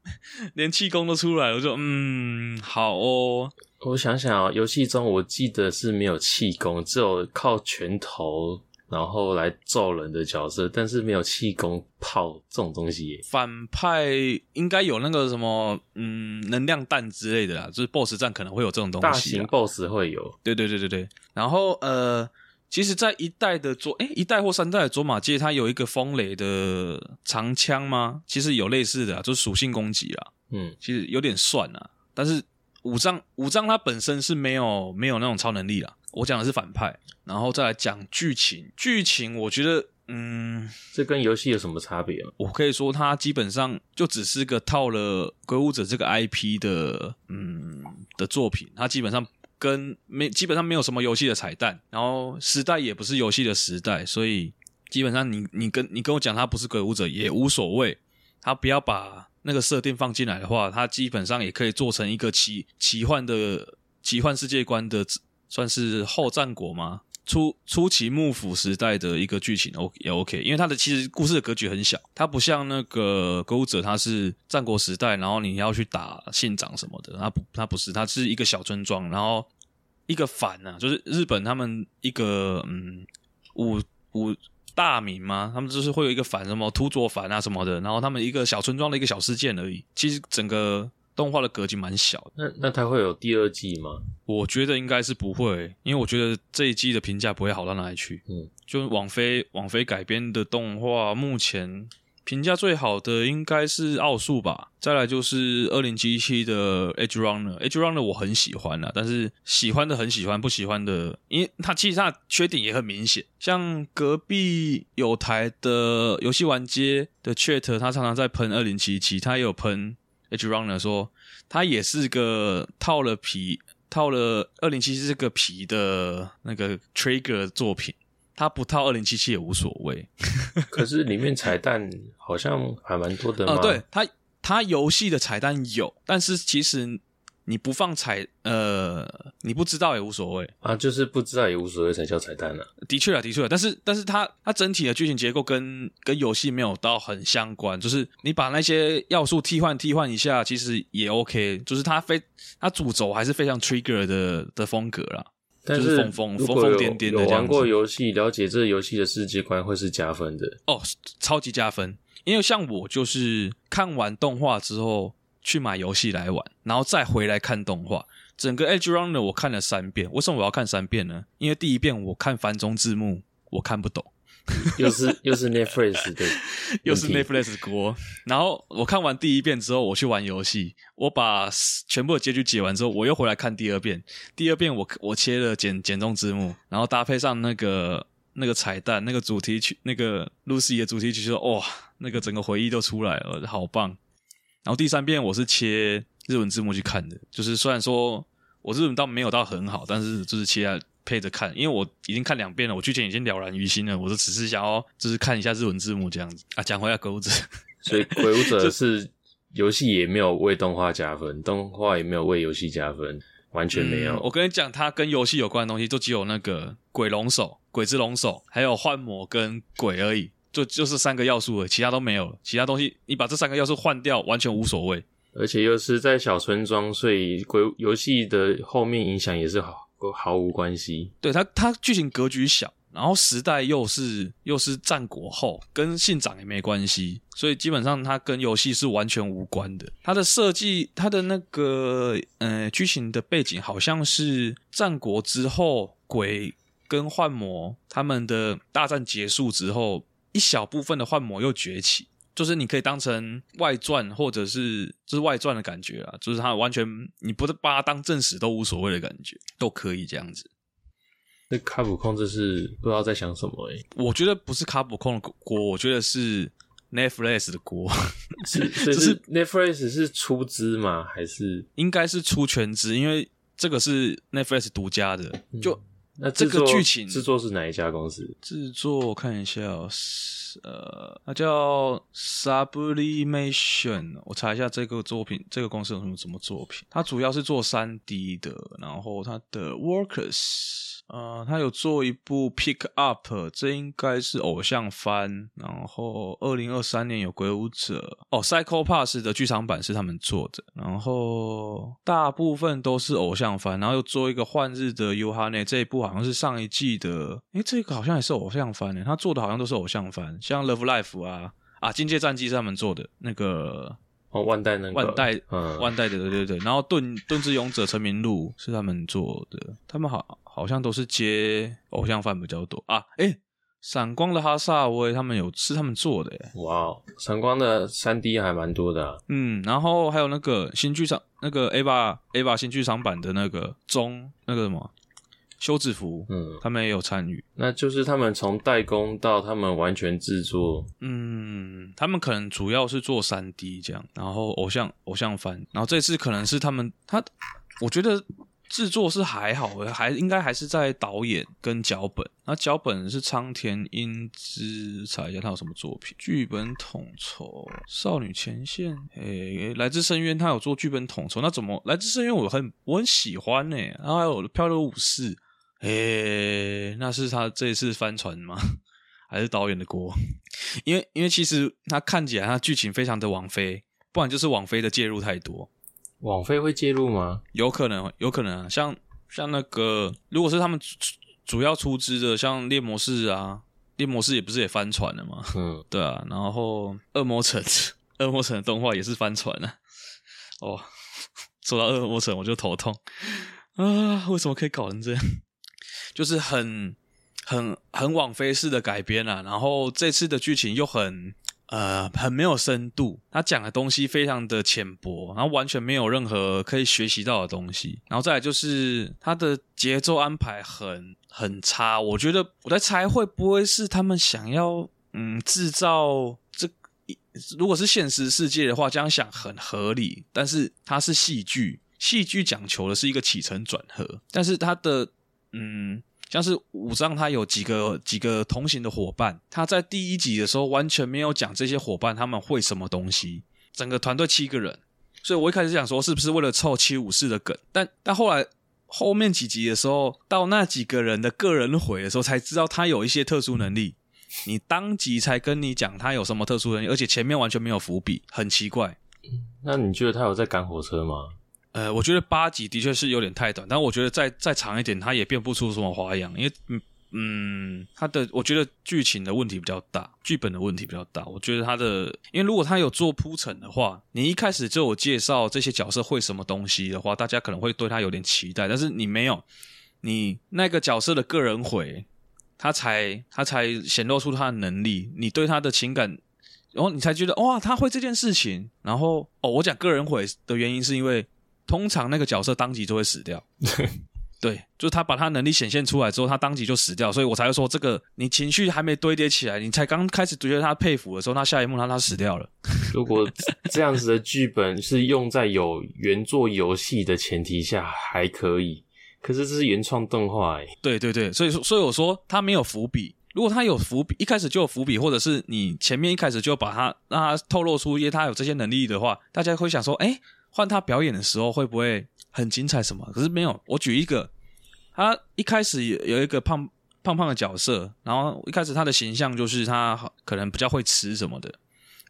连气功都出来了。我就嗯，好哦。我想想啊，游戏中我记得是没有气功，只有靠拳头。然后来揍人的角色，但是没有气功炮这种东西。反派应该有那个什么，嗯，能量弹之类的啦，就是 BOSS 战可能会有这种东西。大型 BOSS 会有。对对对对对。然后呃，其实，在一代的卓，诶，一代或三代的卓玛界，它有一个风雷的长枪吗？其实有类似的，就是属性攻击啦。嗯，其实有点算啊。但是五藏五藏它本身是没有没有那种超能力啦。我讲的是反派，然后再来讲剧情。剧情我觉得，嗯，这跟游戏有什么差别吗？我可以说，它基本上就只是个套了《鬼武者》这个 IP 的，嗯，的作品。它基本上跟没基本上没有什么游戏的彩蛋，然后时代也不是游戏的时代，所以基本上你你跟你跟我讲它不是《鬼武者》也无所谓。他不要把那个设定放进来的话，它基本上也可以做成一个奇奇幻的奇幻世界观的。算是后战国吗？初初期幕府时代的一个剧情，O 也 OK，因为它的其实故事的格局很小，它不像那个《鬼武者》，它是战国时代，然后你要去打信长什么的，它不，它不是，它是一个小村庄，然后一个反啊，就是日本他们一个嗯五五大名嘛，他们就是会有一个反，什么土佐反啊什么的，然后他们一个小村庄的一个小事件而已，其实整个。动画的格局蛮小的，那那它会有第二季吗？我觉得应该是不会，因为我觉得这一季的评价不会好到哪里去。嗯，就网飞网飞改编的动画，目前评价最好的应该是奥数吧，再来就是二零七七的 Edge Runner，Edge Runner 我很喜欢啊，但是喜欢的很喜欢，不喜欢的，因为它其实它的缺点也很明显，像隔壁有台的游戏玩街的 Chat，他常常在喷二零七七，他也有喷。Edgerunner 说，他也是个套了皮、套了二零七七这个皮的那个 Trigger 作品，他不套二零七七也无所谓。可是里面彩蛋好像还蛮多的啊、呃，对，他他游戏的彩蛋有，但是其实。你不放彩，呃，你不知道也无所谓啊，就是不知道也无所谓才叫彩蛋呢、啊。的确啊，的确啊，但是但是它它整体的剧情结构跟跟游戏没有到很相关，就是你把那些要素替换替换一下，其实也 OK，就是它非它主轴还是非常 Trigger 的的风格啦，但是疯疯疯疯癫癫的玩过游戏，了解这个游戏的世界观会是加分的哦，超级加分，因为像我就是看完动画之后。去买游戏来玩，然后再回来看动画。整个 Edgerunner 我看了三遍，为什么我要看三遍呢？因为第一遍我看繁中字幕，我看不懂，又是又是 Netflix 的，又是 Netflix 锅。然后我看完第一遍之后，我去玩游戏，我把全部的结局解完之后，我又回来看第二遍。第二遍我我切了简简中字幕，然后搭配上那个那个彩蛋，那个主题曲，那个 Lucy 的主题曲说，说哇，那个整个回忆都出来了，好棒。然后第三遍我是切日文字幕去看的，就是虽然说我日文倒没有到很好，但是就是切来配着看，因为我已经看两遍了，我剧情已经了然于心了，我就只是想要就是看一下日文字幕这样子啊。讲回来，鬼武者，所以鬼武者是游戏也没有为动画加分，动画也没有为游戏加分，完全没有。嗯、我跟你讲，它跟游戏有关的东西，就只有那个鬼龙手、鬼之龙手，还有幻魔跟鬼而已。就就是三个要素了，其他都没有了。其他东西你把这三个要素换掉，完全无所谓。而且又是在小村庄，所以鬼游戏的后面影响也是毫毫无关系。对，它它剧情格局小，然后时代又是又是战国后，跟信长也没关系，所以基本上它跟游戏是完全无关的。它的设计，它的那个呃剧情的背景好像是战国之后，鬼跟幻魔他们的大战结束之后，一小部分的幻魔又崛起。就是你可以当成外传，或者是就是外传的感觉啊，就是它完全你不是把它当正史都无所谓的感觉，都可以这样子。那卡普空这是不知道在想什么诶、欸、我觉得不是卡普空的锅，我觉得是 Netflix 的锅。是，是 Netflix 是出资吗？还是应该是出全资？因为这个是 Netflix 独家的。就、嗯、那这个剧情制作是哪一家公司？制作我看一下哦。呃，它叫 Sublimation，我查一下这个作品，这个公司有什么什么作品？它主要是做三 D 的，然后它的 Workers。呃，他有做一部 Pick Up，这应该是偶像番。然后二零二三年有鬼武者哦，Psycho Pass 的剧场版是他们做的。然后大部分都是偶像番，然后又做一个幻日的 Yuhane，这一部好像是上一季的。诶，这个好像也是偶像番诶，他做的好像都是偶像番，像 Love Life 啊啊，境界战记是他们做的那个。哦，万代那个万代，嗯，万代的，对对对。然后盾盾之勇者成名录是他们做的，他们好好像都是接偶像番比较多啊。诶，闪光的哈萨威他们有是他们做的耶。哇哦，闪光的三 D 还蛮多的啊。嗯，然后还有那个新剧场那个 Ava Ava 新剧场版的那个中那个什么。休止符，嗯，他们也有参与，那就是他们从代工到他们完全制作，嗯，他们可能主要是做三 D 这样，然后偶像偶像番，然后这次可能是他们他，我觉得制作是还好的，还应该还是在导演跟脚本，那脚本是苍田英之，查一下他有什么作品，剧本统筹少女前线，诶，来自深渊他有做剧本统筹，那怎么来自深渊我很我很喜欢呢，然后还有漂流武士。诶、欸，那是他这一次翻船吗？还是导演的锅？因为因为其实他看起来他剧情非常的网飞，不然就是网飞的介入太多。网飞会介入吗？有可能，有可能啊。像像那个，如果是他们主主要出资的，像猎魔士啊，猎魔士也不是也翻船了吗？嗯，对啊。然后恶魔城，恶魔城的动画也是翻船了，啊。哦，说到恶魔城我就头痛啊！为什么可以搞成这样？就是很很很网飞式的改编啊，然后这次的剧情又很呃很没有深度，他讲的东西非常的浅薄，然后完全没有任何可以学习到的东西，然后再来就是他的节奏安排很很差，我觉得我在猜会不会是他们想要嗯制造这如果是现实世界的话，这样想很合理，但是它是戏剧，戏剧讲求的是一个起承转合，但是它的嗯。像是武藏，他有几个几个同行的伙伴，他在第一集的时候完全没有讲这些伙伴他们会什么东西。整个团队七个人，所以我一开始想说是不是为了凑七武士的梗，但但后来后面几集的时候，到那几个人的个人回的时候，才知道他有一些特殊能力。你当集才跟你讲他有什么特殊能力，而且前面完全没有伏笔，很奇怪。那你觉得他有在赶火车吗？呃，我觉得八集的确是有点太短，但我觉得再再长一点，它也变不出什么花样。因为，嗯嗯，它的我觉得剧情的问题比较大，剧本的问题比较大。我觉得它的，因为如果它有做铺陈的话，你一开始就有介绍这些角色会什么东西的话，大家可能会对他有点期待。但是你没有，你那个角色的个人毁，他才他才显露出他的能力，你对他的情感，然后你才觉得哇，他会这件事情。然后哦，我讲个人毁的原因是因为。通常那个角色当即就会死掉，对，就是他把他能力显现出来之后，他当即就死掉，所以我才会说这个你情绪还没堆叠起来，你才刚开始觉得他佩服的时候，他下一幕他他死掉了。如果这样子的剧本是用在有原作游戏的前提下还可以，可是这是原创动画诶。对对对，所以所以我说他没有伏笔，如果他有伏笔，一开始就有伏笔，或者是你前面一开始就把他让他透露出因为他有这些能力的话，大家会想说，诶换他表演的时候会不会很精彩？什么？可是没有。我举一个，他一开始有有一个胖胖胖的角色，然后一开始他的形象就是他可能比较会吃什么的，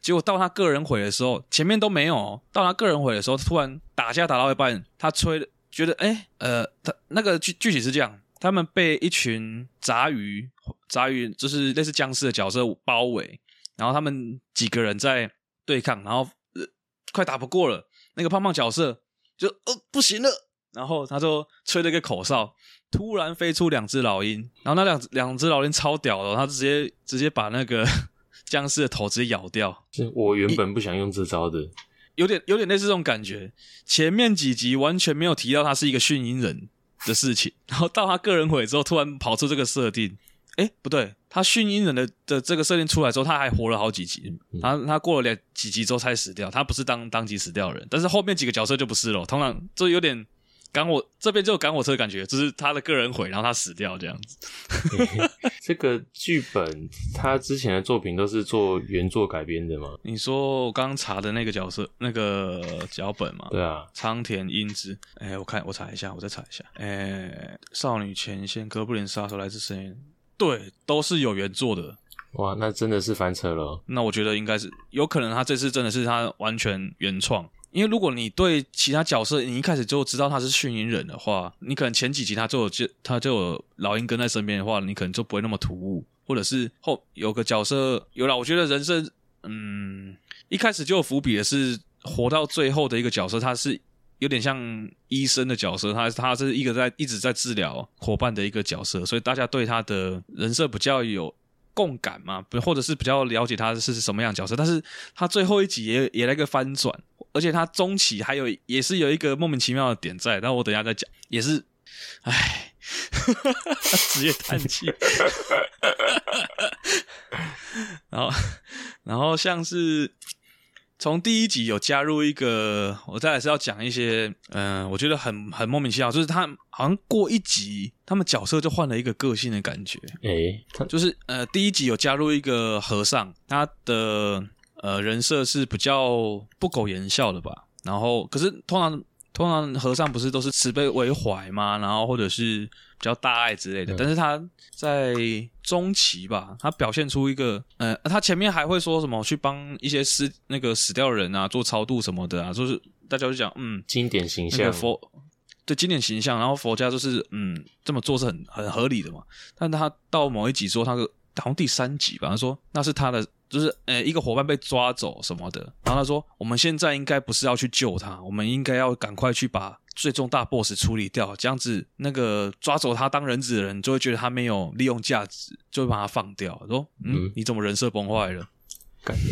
结果到他个人毁的时候，前面都没有，到他个人毁的时候，突然打架打到一半，他吹，觉得哎，呃，他那个剧具体是这样，他们被一群杂鱼，杂鱼就是类似僵尸的角色包围，然后他们几个人在对抗，然后、呃、快打不过了，那个胖胖角色就呃不行了。然后他就吹了一个口哨，突然飞出两只老鹰，然后那两两只老鹰超屌的，他直接直接把那个 僵尸的头直接咬掉。我原本不想用这招的，有点有点类似这种感觉。前面几集完全没有提到他是一个驯鹰人的事情，然后到他个人毁之后，突然跑出这个设定。哎，不对，他驯鹰人的的这个设定出来之后，他还活了好几集。他他过了两几集之后才死掉，他不是当当即死掉的人，但是后面几个角色就不是了，通常就有点。赶火这边就有赶火车的感觉，就是他的个人毁，然后他死掉这样子。这个剧本他之前的作品都是做原作改编的吗？你说我刚刚查的那个角色那个脚本吗？对啊，仓田英之。哎，我看我查一下，我再查一下。哎，少女前线、哥布林杀手、来自深渊，对，都是有原作的。哇，那真的是翻车了。那我觉得应该是有可能，他这次真的是他完全原创。因为如果你对其他角色你一开始就知道他是驯鹰人的话，你可能前几集他就有就他就有老鹰跟在身边的话，你可能就不会那么突兀，或者是后有个角色有了，我觉得人生嗯一开始就有伏笔的是活到最后的一个角色，他是有点像医生的角色，他他是一个在一直在治疗伙伴的一个角色，所以大家对他的人设比较有共感嘛，或者是比较了解他是什么样角色，但是他最后一集也也来个翻转。而且他中期还有也是有一个莫名其妙的点在，但我等下再讲，也是，唉，职业叹气。然后，然后像是从第一集有加入一个，我再来是要讲一些，嗯、呃，我觉得很很莫名其妙，就是他好像过一集，他们角色就换了一个个性的感觉。诶，就是呃，第一集有加入一个和尚，他的。呃，人设是比较不苟言笑的吧，然后可是通常通常和尚不是都是慈悲为怀吗？然后或者是比较大爱之类的，嗯、但是他在中期吧，他表现出一个，呃，他前面还会说什么去帮一些死那个死掉的人啊做超度什么的啊，就是大家就讲，嗯，经典形象，那个、佛对经典形象，然后佛家就是嗯这么做是很很合理的嘛，但他到某一集说他个好像第三集吧，他说那是他的。就是呃，一个伙伴被抓走什么的，然后他说，我们现在应该不是要去救他，我们应该要赶快去把最终大 boss 处理掉，这样子那个抓走他当人质的人就会觉得他没有利用价值，就会把他放掉。说，嗯，嗯你怎么人设崩坏了？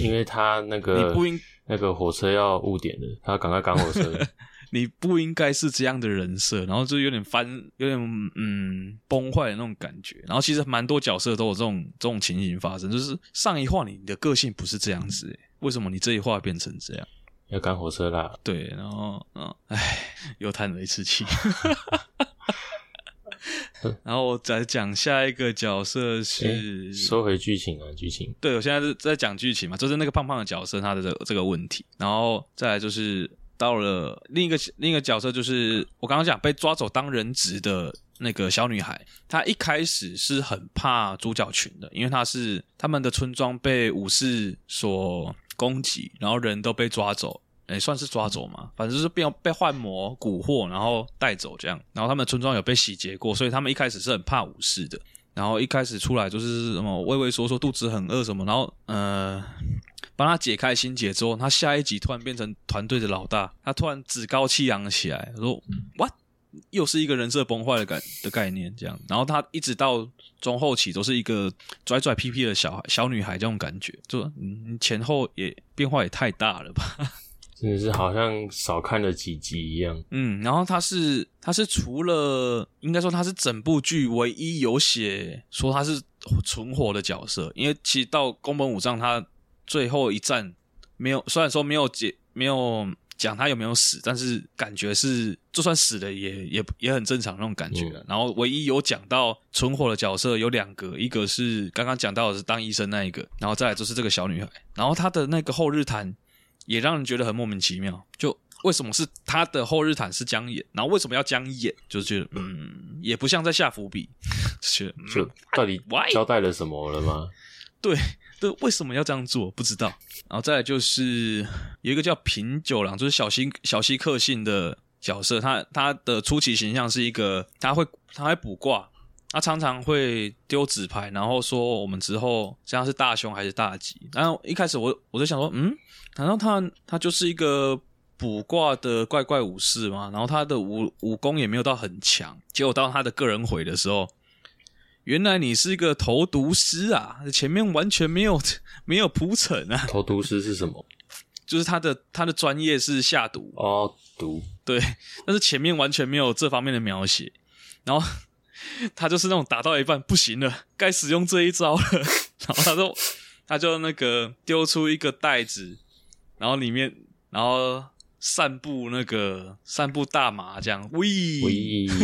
因为他那个你不应那个火车要误点的，他赶快赶火车。你不应该是这样的人设，然后就有点翻，有点嗯崩坏的那种感觉。然后其实蛮多角色都有这种这种情形发生，就是上一话你的个性不是这样子，为什么你这一话变成这样？要赶火车啦。对，然后嗯，唉，又叹了一次气。然后我再讲下一个角色是收回剧情啊，剧情。对，我现在是在讲剧情嘛，就是那个胖胖的角色他的这个、这个问题，然后再来就是。到了另一个另一个角色，就是我刚刚讲被抓走当人质的那个小女孩。她一开始是很怕主角群的，因为她是他们的村庄被武士所攻击，然后人都被抓走，诶，算是抓走嘛，反正就是被被幻魔蛊惑，然后带走这样。然后他们村庄有被洗劫过，所以他们一开始是很怕武士的。然后一开始出来就是什么畏畏缩缩，肚子很饿什么，然后呃。帮他解开心结之后，他下一集突然变成团队的老大，他突然趾高气扬起来，说：“What？又是一个人设崩坏的感的概念，这样。”然后他一直到中后期都是一个拽拽屁屁的小孩小女孩这种感觉，就嗯前后也变化也太大了吧？真的是好像少看了几集一样。嗯，然后他是他是除了应该说他是整部剧唯一有写说他是存活的角色，因为其实到宫本武藏他。最后一战没有，虽然说没有解，没有讲他有没有死，但是感觉是就算死了也也也很正常那种感觉。嗯、然后唯一有讲到存活的角色有两个，一个是刚刚讲到的是当医生那一个，然后再来就是这个小女孩。然后她的那个后日谈也让人觉得很莫名其妙。就为什么是她的后日谈是这样演，然后为什么要这样演，就是觉得嗯，也不像在下伏笔，是、嗯、就到底交代了什么了吗？对为什么要这样做？不知道。然后再来就是有一个叫平九郎，就是小西小西克幸的角色，他他的初期形象是一个他会他会卜卦。他常常会丢纸牌，然后说我们之后这样是大凶还是大吉。然后一开始我我就想说，嗯，难道他他就是一个卜卦的怪怪武士吗？然后他的武武功也没有到很强。结果到他的个人回的时候，原来你是一个投毒师啊！前面完全没有 没有铺陈啊。投毒师是什么？就是他的他的专业是下毒哦，毒对，但是前面完全没有这方面的描写，然后。他就是那种打到一半不行了，该使用这一招了，然后他就他就那个丢出一个袋子，然后里面然后散布那个散布大麻这样，喂，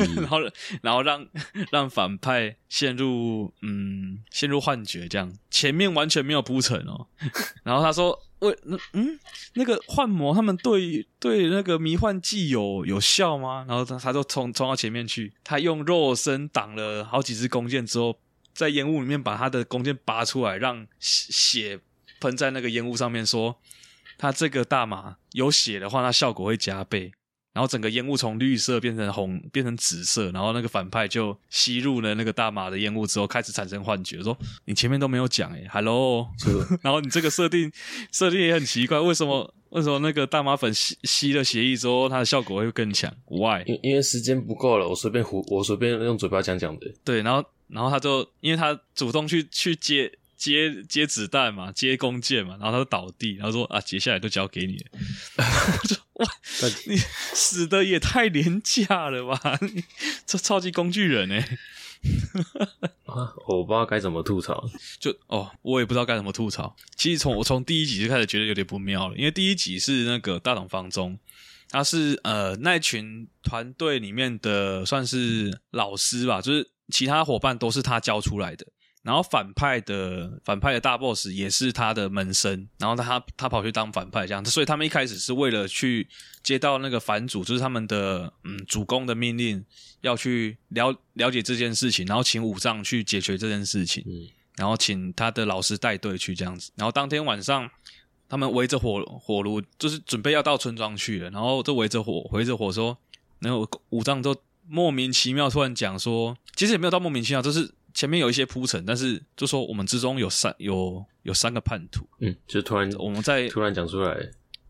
然后然后让 让反派陷入嗯陷入幻觉这样，前面完全没有铺陈哦，然后他说。喂，那嗯，那个幻魔他们对对那个迷幻剂有有效吗？然后他他就冲冲到前面去，他用肉身挡了好几支弓箭之后，在烟雾里面把他的弓箭拔出来，让血喷在那个烟雾上面，说他这个大麻有血的话，那效果会加倍。然后整个烟雾从绿色变成红，变成紫色，然后那个反派就吸入了那个大麻的烟雾之后，开始产生幻觉。说你前面都没有讲诶，Hello，然后你这个设定设定也很奇怪，为什么为什么那个大麻粉吸吸了血液之后，它的效果会更强？Why？因因为时间不够了，我随便胡，我随便用嘴巴讲讲的。对，然后然后他就因为他主动去去接。接接子弹嘛，接弓箭嘛，然后他就倒地，然后说啊，接下来都交给你了。我说哇，你死的也太廉价了吧！你这超级工具人哎、啊！我不知道该怎么吐槽，就哦，我也不知道该怎么吐槽。其实从我从第一集就开始觉得有点不妙了，因为第一集是那个大董方中，他是呃那群团队里面的算是老师吧，就是其他伙伴都是他教出来的。然后反派的反派的大 boss 也是他的门生，然后他他跑去当反派这样，所以他们一开始是为了去接到那个反主，就是他们的嗯主公的命令，要去了了解这件事情，然后请武藏去解决这件事情，嗯，然后请他的老师带队去这样子，然后当天晚上他们围着火火炉，就是准备要到村庄去了，然后就围着火围着火说，然后武藏就莫名其妙突然讲说，其实也没有到莫名其妙，就是。前面有一些铺陈，但是就说我们之中有三有有三个叛徒，嗯，就突然我们在突然讲出来，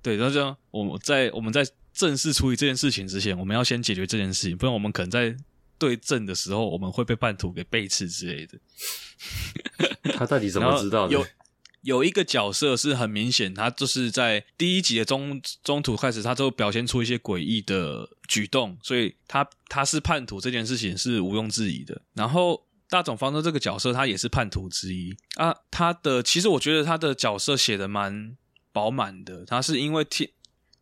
对，然后这样我们在我们在正式处理这件事情之前，我们要先解决这件事情，不然我们可能在对阵的时候，我们会被叛徒给背刺之类的。他到底怎么知道的？有有一个角色是很明显，他就是在第一集的中中途开始，他就表现出一些诡异的举动，所以他他是叛徒这件事情是毋庸置疑的。然后。大冢方舟这个角色，他也是叛徒之一啊。他的其实我觉得他的角色写的蛮饱满的。他是因为听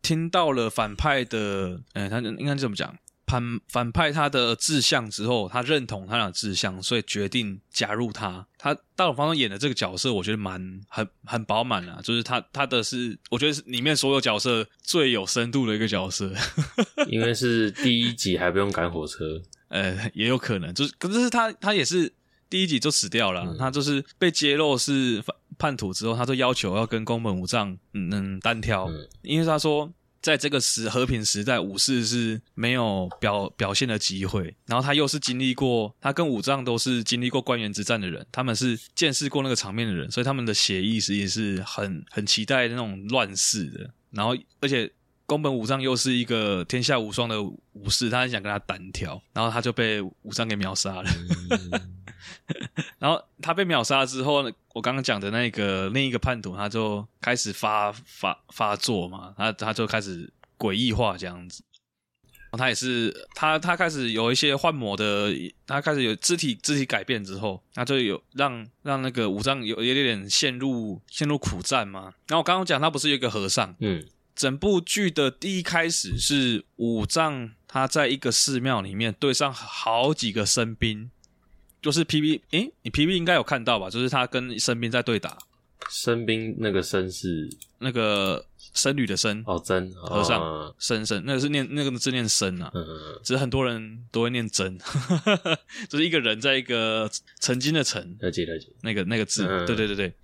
听到了反派的，呃，他应该怎么讲？反反派他的志向之后，他认同他的志向，所以决定加入他。他大冢方舟演的这个角色，我觉得蛮很很饱满啊。就是他他的是，我觉得是里面所有角色最有深度的一个角色。因为是第一集还不用赶火车。呃，也有可能，就是，可是他他也是第一集就死掉了，嗯、他就是被揭露是叛叛徒之后，他就要求要跟宫本武藏嗯嗯单挑，嗯、因为他说在这个时和平时代，武士是没有表表现的机会，然后他又是经历过，他跟武藏都是经历过官员之战的人，他们是见识过那个场面的人，所以他们的血意识也是很很期待那种乱世的，然后而且。宫本武藏又是一个天下无双的武士，他很想跟他单挑，然后他就被武藏给秒杀了。嗯、然后他被秒杀之后，我刚刚讲的那个另一个叛徒，他就开始发发发作嘛，他他就开始诡异化这样子。他也是他他开始有一些幻魔的，他开始有肢体肢体改变之后，他就有让让那个武藏有有点点陷入陷入苦战嘛。然后我刚刚讲他不是有一个和尚，嗯。整部剧的第一开始是武藏他在一个寺庙里面对上好几个僧兵，就是 P P，诶，你 P P 应该有看到吧？就是他跟僧兵在对打。僧兵那个僧是那个僧侣的僧哦，僧和尚僧僧，那个是念那个字念僧啊，嗯嗯，只是很多人都会念真，就是一个人在一个曾经的曾，了解了解，那个那个字，对对对对，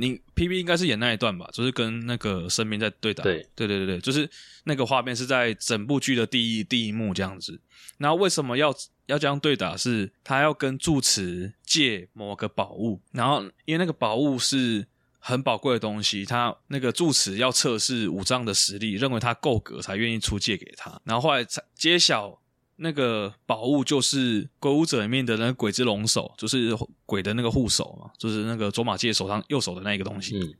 你 P P 应该是演那一段吧，就是跟那个生命在对打，对对对对对，就是那个画面是在整部剧的第一第一幕这样子，然后为什么要？要这样对打，是他要跟住持借某个宝物，然后因为那个宝物是很宝贵的东西，他那个住持要测试武藏的实力，认为他够格才愿意出借给他。然后后来才揭晓，那个宝物就是鬼武者里面的那个鬼之龙手，就是鬼的那个护手嘛，就是那个卓玛介手上右手的那一个东西。嗯，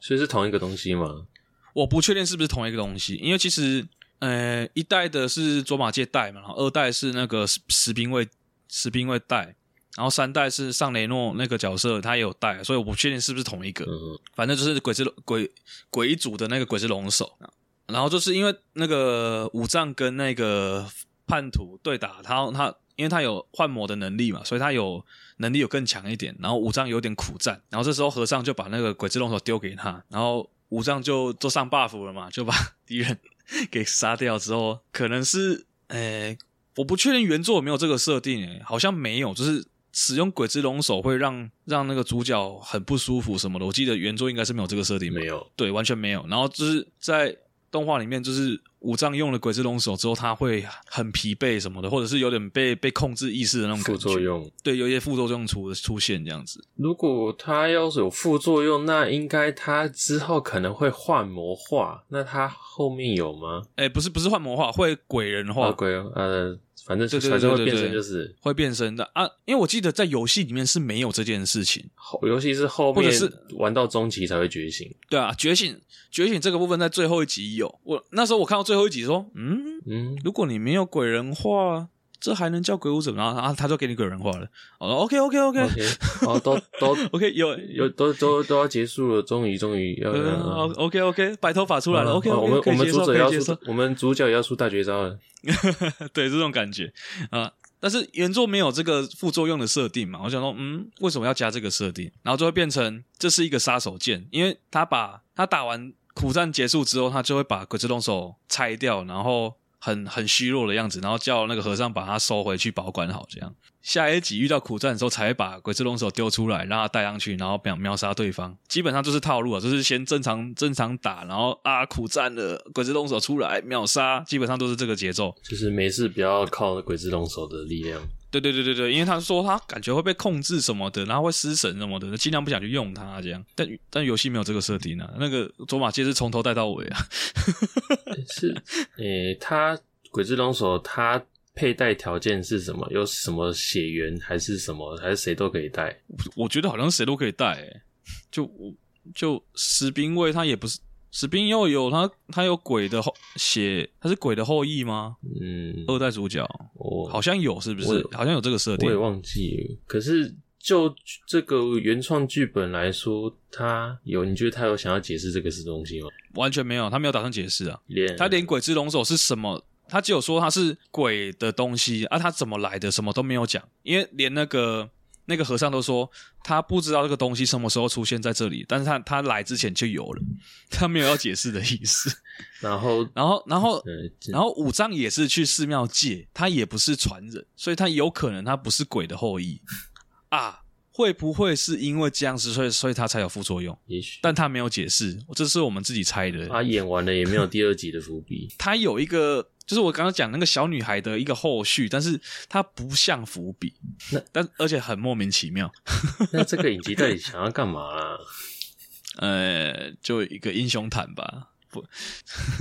所以是同一个东西吗？我不确定是不是同一个东西，因为其实。呃，一代的是卓玛介带嘛，然后二代是那个石兵卫石兵卫带，然后三代是上雷诺那个角色他也有带，所以我不确定是不是同一个。嗯，反正就是鬼之鬼鬼一组的那个鬼之龙手，然后就是因为那个五藏跟那个叛徒对打，他他因为他有幻魔的能力嘛，所以他有能力有更强一点，然后五藏有点苦战，然后这时候和尚就把那个鬼之龙手丢给他，然后五藏就都上 buff 了嘛，就把敌人。给杀掉之后，可能是诶、欸，我不确定原作有没有这个设定，诶，好像没有，就是使用鬼之龙手会让让那个主角很不舒服什么的。我记得原作应该是没有这个设定，没有，对，完全没有。然后就是在动画里面，就是。武藏用了鬼之龙手之后，他会很疲惫什么的，或者是有点被被控制意识的那种感觉。副作用，对，有一些副作用出出现这样子。如果他要是有副作用，那应该他之后可能会幻魔化。那他后面有吗？哎、欸，不是，不是幻魔化，会鬼人化。啊、鬼呃。反正反正会变身就是会变身的啊，因为我记得在游戏里面是没有这件事情，游戏是后面是玩到中期才会觉醒。对啊，觉醒觉醒这个部分在最后一集有，我那时候我看到最后一集说，嗯嗯，如果你没有鬼人化。这还能叫鬼武者？然后啊，他就给你鬼人化了。哦，OK OK OK，哦，都都 OK，有有都都都要结束了，终于终于要 OK OK，白头发出来了。OK，我们我们主角要出，我们主角也要出大绝招了。对，这种感觉啊，但是原作没有这个副作用的设定嘛？我想说，嗯，为什么要加这个设定？然后就会变成这是一个杀手锏，因为他把他打完苦战结束之后，他就会把鬼之动手拆掉，然后。很很虚弱的样子，然后叫那个和尚把他收回去保管好，这样下一集遇到苦战的时候，才把鬼之龙手丢出来，让他带上去，然后秒秒杀对方。基本上就是套路啊，就是先正常正常打，然后啊苦战了，鬼之龙手出来秒杀，基本上都是这个节奏。就是没事不要靠鬼之龙手的力量。对对对对对，因为他说他感觉会被控制什么的，然后会失神什么的，尽量不想去用它这样。但但游戏没有这个设定啊，那个卓玛介是从头带到尾啊。是，诶、欸，他鬼之龙首他佩戴条件是什么？有什么血缘还是什么？还是谁都可以戴？我觉得好像谁都可以戴、欸，就就士兵卫他也不是。石兵又有他，他有鬼的后血，他是鬼的后裔吗？嗯，二代主角，哦，好像有，是不是？好像有这个设定，我也忘记了。可是就这个原创剧本来说，他有，你觉得他有想要解释这个是东西吗？完全没有，他没有打算解释啊。连他连鬼之龙首是什么，他只有说他是鬼的东西啊，他怎么来的，什么都没有讲，因为连那个。那个和尚都说他不知道这个东西什么时候出现在这里，但是他他来之前就有了，他没有要解释的意思。然后，然后，然后，然后五藏也是去寺庙借，他也不是传人，所以他有可能他不是鬼的后裔啊？会不会是因为这样子，所以所以他才有副作用？也许，但他没有解释，这是我们自己猜的。他演完了也没有第二集的伏笔，他有一个。就是我刚刚讲那个小女孩的一个后续，但是它不像伏笔，那但而且很莫名其妙。那这个影集到底想要干嘛啊？呃，就一个英雄坦吧，不，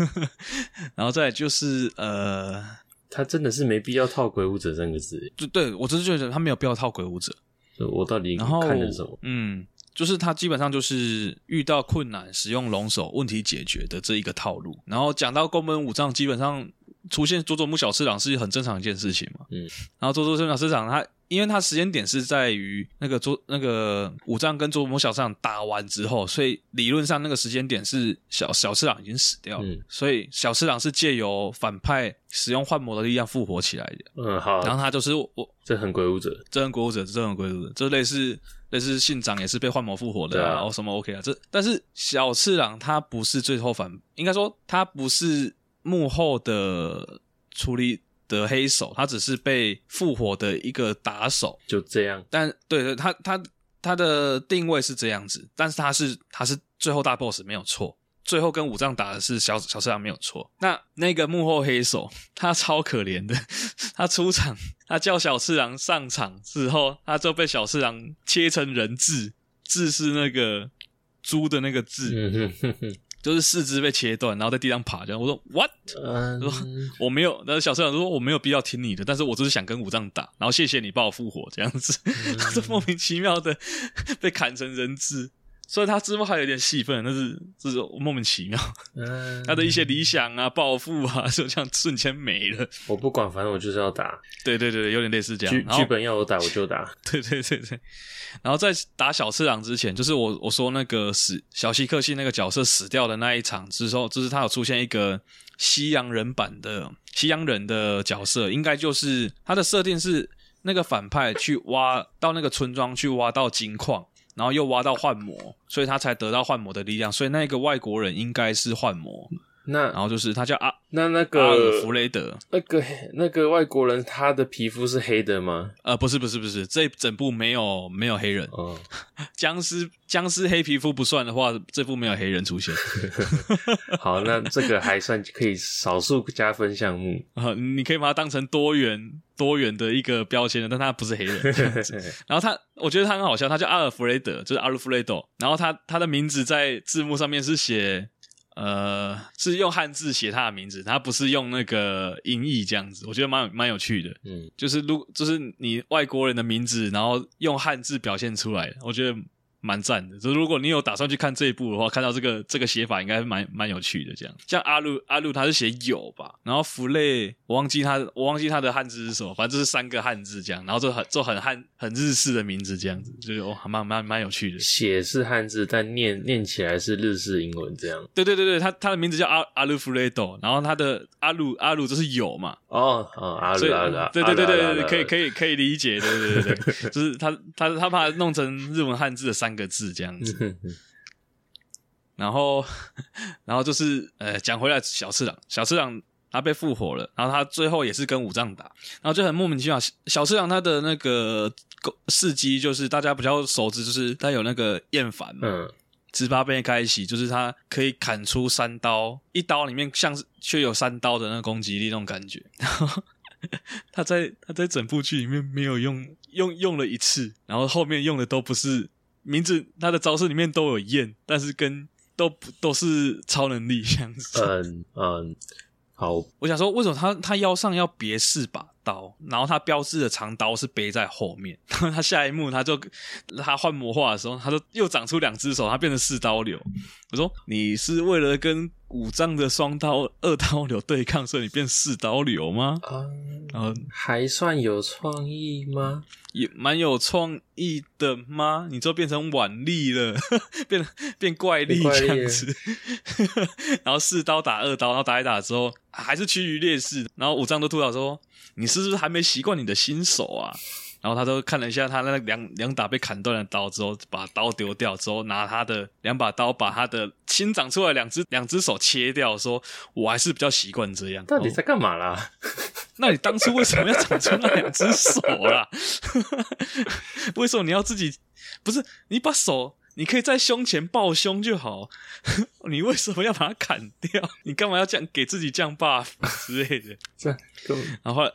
然后再来就是呃，他真的是没必要套鬼武者三个字。对对，我只是觉得他没有必要套鬼武者。我到底看的什么？嗯，就是他基本上就是遇到困难使用龙首问题解决的这一个套路。然后讲到宫本武藏，基本上。出现佐佐木小次郎是很正常一件事情嘛，嗯，然后佐佐木小次郎他因为它时间点是在于那个佐那个武藏跟佐佐木小次郎打完之后，所以理论上那个时间点是小小次郎已经死掉了，嗯、所以小次郎是借由反派使用幻魔的力量复活起来的。嗯，好。然后他就是我这很鬼武者，这很鬼武者，这很鬼武者，就类似类似信长也是被幻魔复活的，啊，然后、啊、什么 OK 啊？这但是小次郎他不是最后反，应该说他不是幕后的处理。的黑手，他只是被复活的一个打手，就这样。但对对，他他他的定位是这样子，但是他是他是最后大 boss 没有错，最后跟武藏打的是小小次郎没有错。那那个幕后黑手，他超可怜的，他出场，他叫小次郎上场之后，他就被小次郎切成人质，质是那个猪的那个质。就是四肢被切断，然后在地上爬，这样。我说 What？、嗯、说我没有。但是小社长说我没有必要听你的，但是我就是想跟武藏打，然后谢谢你帮我复活这样子。他就、嗯、莫名其妙的被砍成人质。所以他之后还有点戏份，但是这是莫名其妙，嗯、他的一些理想啊、抱负啊，就这样瞬间没了。我不管，反正我就是要打。对对对，有点类似这样。剧剧本要我打，我就打。对对对对。然后在打小次郎之前，就是我我说那个死小西克系那个角色死掉的那一场之后，就是他有出现一个西洋人版的西洋人的角色，应该就是他的设定是那个反派去挖到那个村庄去挖到金矿。然后又挖到幻魔，所以他才得到幻魔的力量。所以那个外国人应该是幻魔。那然后就是他叫阿那那个阿尔弗雷德，那个那个外国人他的皮肤是黑的吗？呃，不是不是不是，这整部没有没有黑人。哦，僵尸僵尸黑皮肤不算的话，这部没有黑人出现。好，那这个还算可以少数加分项目啊，你可以把它当成多元。多元的一个标签的，但他不是黑人。然后他，我觉得他很好笑，他叫阿尔弗雷德，就是阿尔弗雷德。然后他他的名字在字幕上面是写，呃，是用汉字写他的名字，他不是用那个音译这样子。我觉得蛮有蛮有趣的，嗯，就是如就是你外国人的名字，然后用汉字表现出来，我觉得。蛮赞的，就是如果你有打算去看这一部的话，看到这个这个写法应该蛮蛮有趣的。这样，像阿路阿路他是写有吧，然后弗雷我忘记他我忘记他的汉字是什么，反正就是三个汉字这样，然后就很就很汉很日式的名字这样子，就是哦还蛮蛮蛮有趣的。写是汉字，但念念起来是日式英文这样。对对对对，他他的名字叫阿阿路弗雷多，然后他的阿路阿路就是有嘛。哦哦，阿路阿路，对对对对，可以可以可以理解，对对对对，就是他他他把它弄成日文汉字的三。三个字这样子，然后，然后就是呃，讲回来，小次郎，小次郎他被复活了，然后他最后也是跟武藏打，然后就很莫名其妙。小次郎他的那个事迹就是大家比较熟知，就是他有那个厌烦嘛，嗯，十八倍开启，就是他可以砍出三刀，一刀里面像是却有三刀的那个攻击力那种感觉。然 后他在他在整部剧里面没有用用用了一次，然后后面用的都不是。名字，他的招式里面都有燕，但是跟都不都是超能力这样子。嗯嗯，好。我想说，为什么他他腰上要别四把刀，然后他标志的长刀是背在后面？然后他下一幕他就他幻魔化的时候，他就又长出两只手，他变成四刀流。我说，你是为了跟武藏的双刀二刀流对抗，所以你变四刀流吗？嗯，然后还算有创意吗？也蛮有创意的吗？你就变成腕力了，变变怪力这样子，然后四刀打二刀，然后打一打之后还是趋于劣势，然后五丈都吐槽说：“你是不是还没习惯你的新手啊？”然后他都看了一下他那两两把被砍断的刀之后，把刀丢掉之后，拿他的两把刀把他的新长出来两只两只手切掉，说：“我还是比较习惯这样。”到底在干嘛啦？那你当初为什么要长出那两只手啦？为什么你要自己？不是你把手，你可以在胸前抱胸就好。你为什么要把它砍掉？你干嘛要这样给自己降 buff 之类的？这然后后来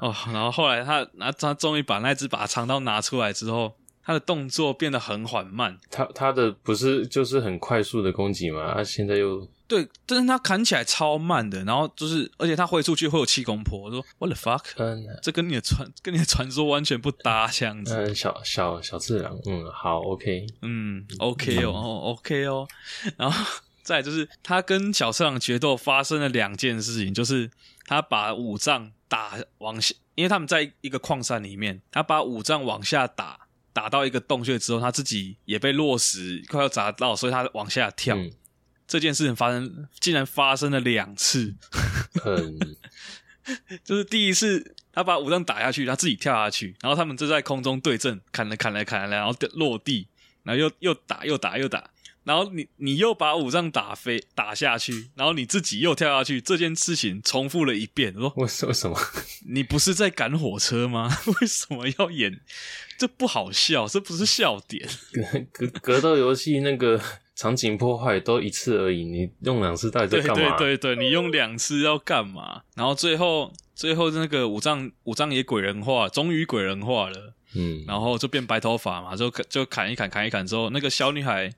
哦，然后后来他拿他终于把那只把长刀拿出来之后，他的动作变得很缓慢。他他的不是就是很快速的攻击吗？他现在又。对，但是他砍起来超慢的，然后就是，而且他挥出去会有气功波。我说 What the fuck？嗯，这跟你的传跟你的传说完全不搭，这样子。嗯，小小小次郎，嗯，好，OK，嗯，OK 哦，哦，OK 哦，然后再就是他跟小次郎决斗发生了两件事情，就是他把五藏打往下。因为他们在一个矿山里面，他把五藏往下打，打到一个洞穴之后，他自己也被落石快要砸到，所以他往下跳。嗯、这件事情发生，竟然发生了两次。很，就是第一次他把五藏打下去，他自己跳下去，然后他们就在空中对阵，砍来砍来砍来，然后落地，然后又又打又打又打。然后你你又把五藏打飞打下去，然后你自己又跳下去，这件事情重复了一遍。我说为为什么？你不是在赶火车吗？为什么要演？这不好笑，这不是笑点。格格斗游戏那个场景破坏都一次而已，你用两次到底在干嘛？对对对对，你用两次要干嘛？然后最后最后那个五藏五藏也鬼人化，终于鬼人化了。嗯，然后就变白头发嘛，就就砍一砍砍一砍之后，那个小女孩。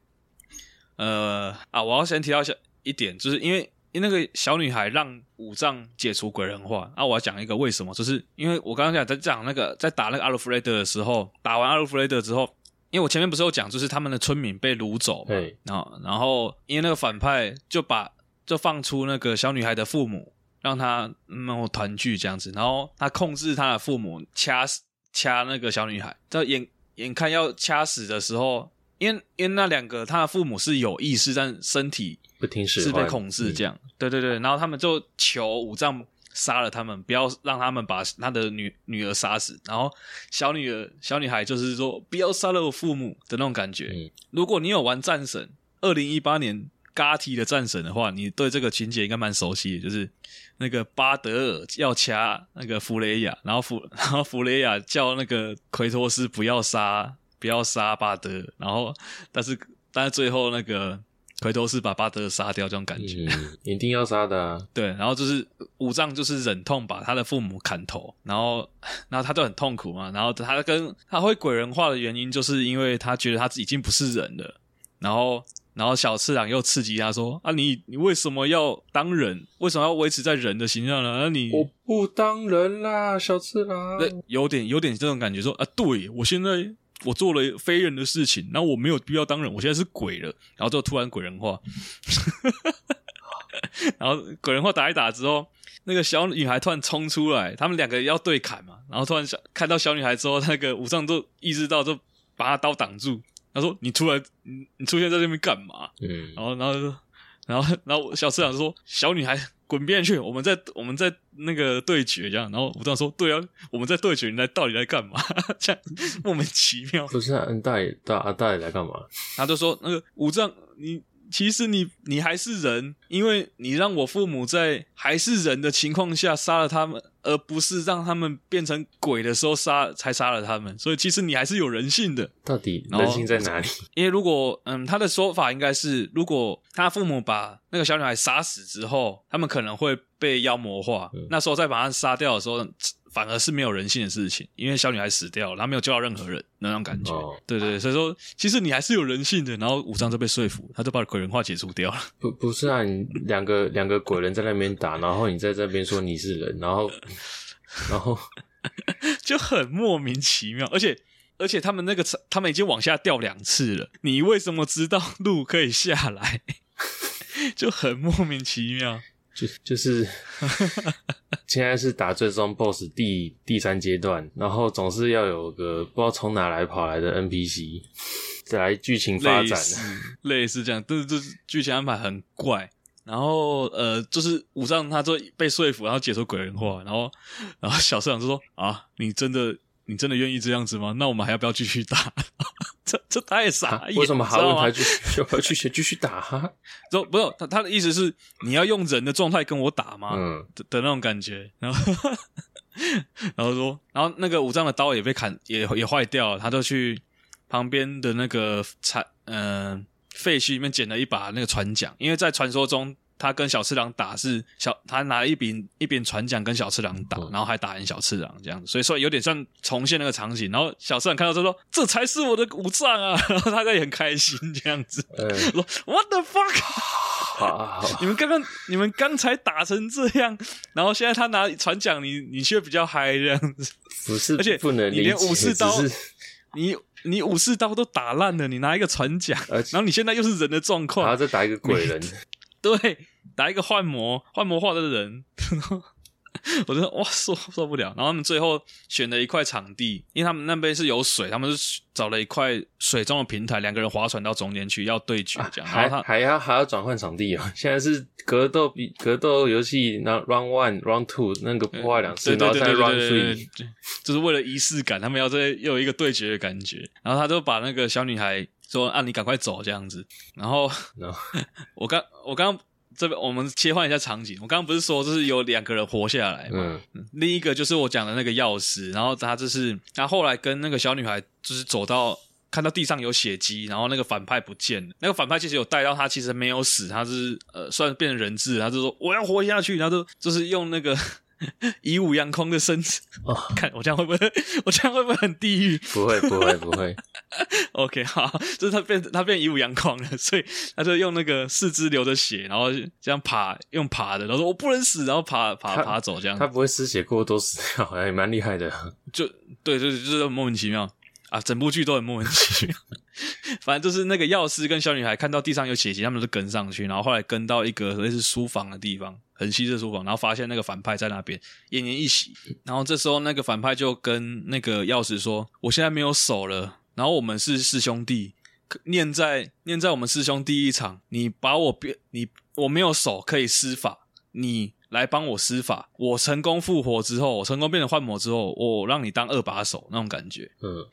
呃啊，我要先提到一下一点，就是因为因为那个小女孩让五藏解除鬼人化啊，我要讲一个为什么，就是因为我刚刚讲在讲那个在打那个阿鲁弗雷德的时候，打完阿鲁弗雷德之后，因为我前面不是有讲，就是他们的村民被掳走嘛，然后然后因为那个反派就把就放出那个小女孩的父母，让他能够团聚这样子，然后他控制他的父母掐死掐那个小女孩，在眼眼看要掐死的时候。因为因为那两个他的父母是有意识，但身体不听使唤，是被控制这样。嗯、对对对，然后他们就求五藏杀了他们，不要让他们把他的女女儿杀死。然后小女儿小女孩就是说不要杀了我父母的那种感觉。嗯、如果你有玩战神二零一八年 GOTY 的战神的话，你对这个情节应该蛮熟悉的，就是那个巴德尔要掐那个弗雷亚，然后弗然后弗雷亚叫那个奎托斯不要杀。不要杀巴德，然后，但是，但是最后那个奎托斯把巴德杀掉，这种感觉，嗯、一定要杀的啊。对，然后就是五藏就是忍痛把他的父母砍头，然后，然后他就很痛苦嘛。然后他跟他会鬼人化的原因，就是因为他觉得他已经不是人了。然后，然后小次郎又刺激他说：“啊，你你为什么要当人？为什么要维持在人的形象呢？那你我不当人啦，小次郎。对，有点有点这种感觉说，说啊，对我现在。我做了非人的事情，然后我没有必要当人，我现在是鬼了，然后就突然鬼人化，然后鬼人化打一打之后，那个小女孩突然冲出来，他们两个要对砍嘛，然后突然小看到小女孩之后，那个武藏都意识到，就把他刀挡住，他说：“你出来，你你出现在这边干嘛？”嗯，然后然后然后然后小次长说：“小女孩。”滚边去！我们在我们在那个对决这样，然后武藏说：“对啊，我们在对决，你来到底来干嘛？” 这样莫名其妙。不是啊，大爷大阿大爷来干嘛？他就说：“那个武藏，你。”其实你你还是人，因为你让我父母在还是人的情况下杀了他们，而不是让他们变成鬼的时候杀才杀了他们。所以其实你还是有人性的。到底人性在哪里？因为如果嗯，他的说法应该是，如果他父母把那个小女孩杀死之后，他们可能会被妖魔化。嗯、那时候再把他杀掉的时候。反而是没有人性的事情，因为小女孩死掉了，然后没有救到任何人那种感觉。哦、对对，所以说其实你还是有人性的。然后武藏就被说服，他就把鬼人化解除掉了。不不是啊，你两个两个鬼人在那边打，然后你在这边说你是人，然后然后 就很莫名其妙。而且而且他们那个他们已经往下掉两次了，你为什么知道路可以下来？就很莫名其妙。就就是，现在是打最终 BOSS 第第三阶段，然后总是要有个不知道从哪来跑来的 NPC 再来剧情发展，类似，类似这样，但是这剧情安排很怪。然后呃，就是武藏他就被说服，然后解除鬼人话，然后然后小社长就说啊，你真的。你真的愿意这样子吗？那我们还要不要继续打？这这太傻眼，为什么还要还去要不要继续继续打？哈，不不是他他的意思是你要用人的状态跟我打吗？嗯的，的那种感觉。然后 然后说，然后那个五藏的刀也被砍，也也坏掉了。他就去旁边的那个残嗯废墟里面捡了一把那个船桨，因为在传说中。他跟小次郎打是小，他拿了一柄一柄船桨跟小次郎打，然后还打赢小次郎这样子，所以说有点像重现那个场景。然后小次郎看到之后说：“这才是我的武藏啊！” 然后他也很开心这样子，欸、说：“What the fuck？好好好你们刚刚你们刚才打成这样，然后现在他拿船桨，你你却比较嗨这样子，不是？而且不能你连武士刀，你你武士刀都打烂了，你拿一个船桨，然后你现在又是人的状况，然后再打一个鬼人。”对，打一个幻魔，幻魔化的人，我就哇受受不了。然后他们最后选了一块场地，因为他们那边是有水，他们是找了一块水中的平台，两个人划船到中间去要对决这样。啊、还还要还要转换场地哦。现在是格斗比格斗游戏，那 round one round two 那个破坏两次，然后再 round three，就是为了仪式感，他们要再又有一个对决的感觉。然后他就把那个小女孩说：“啊，你赶快走这样子。”然后 No. 我刚我刚。这边我们切换一下场景，我刚刚不是说就是有两个人活下来嘛？嗯，另一个就是我讲的那个药师，然后他就是他后来跟那个小女孩就是走到看到地上有血迹，然后那个反派不见了，那个反派其实有带到他其实没有死，他是呃算变成人质，他就说我要活下去，然后就就是用那个。以武扬空的身子，哦，看我这样会不会？我这样会不会很地狱？不会，不会，不会。OK，好，就是他变他变以武扬空了，所以他就用那个四肢流着血，然后这样爬，用爬的，然后说我不能死，然后爬爬爬走这样。他不会失血过多死掉，好像也蛮厉害的。就对，就是就是莫名其妙啊，整部剧都很莫名其妙。反正就是那个药师跟小女孩看到地上有血迹，他们就跟上去，然后后来跟到一个类似书房的地方，很稀的书房，然后发现那个反派在那边奄奄一息。然后这时候那个反派就跟那个药师说：“我现在没有手了，然后我们是师兄弟，念在念在我们师兄弟一场，你把我变你我没有手可以施法，你来帮我施法，我成功复活之后，我成功变成幻魔之后，我让你当二把手那种感觉。”嗯。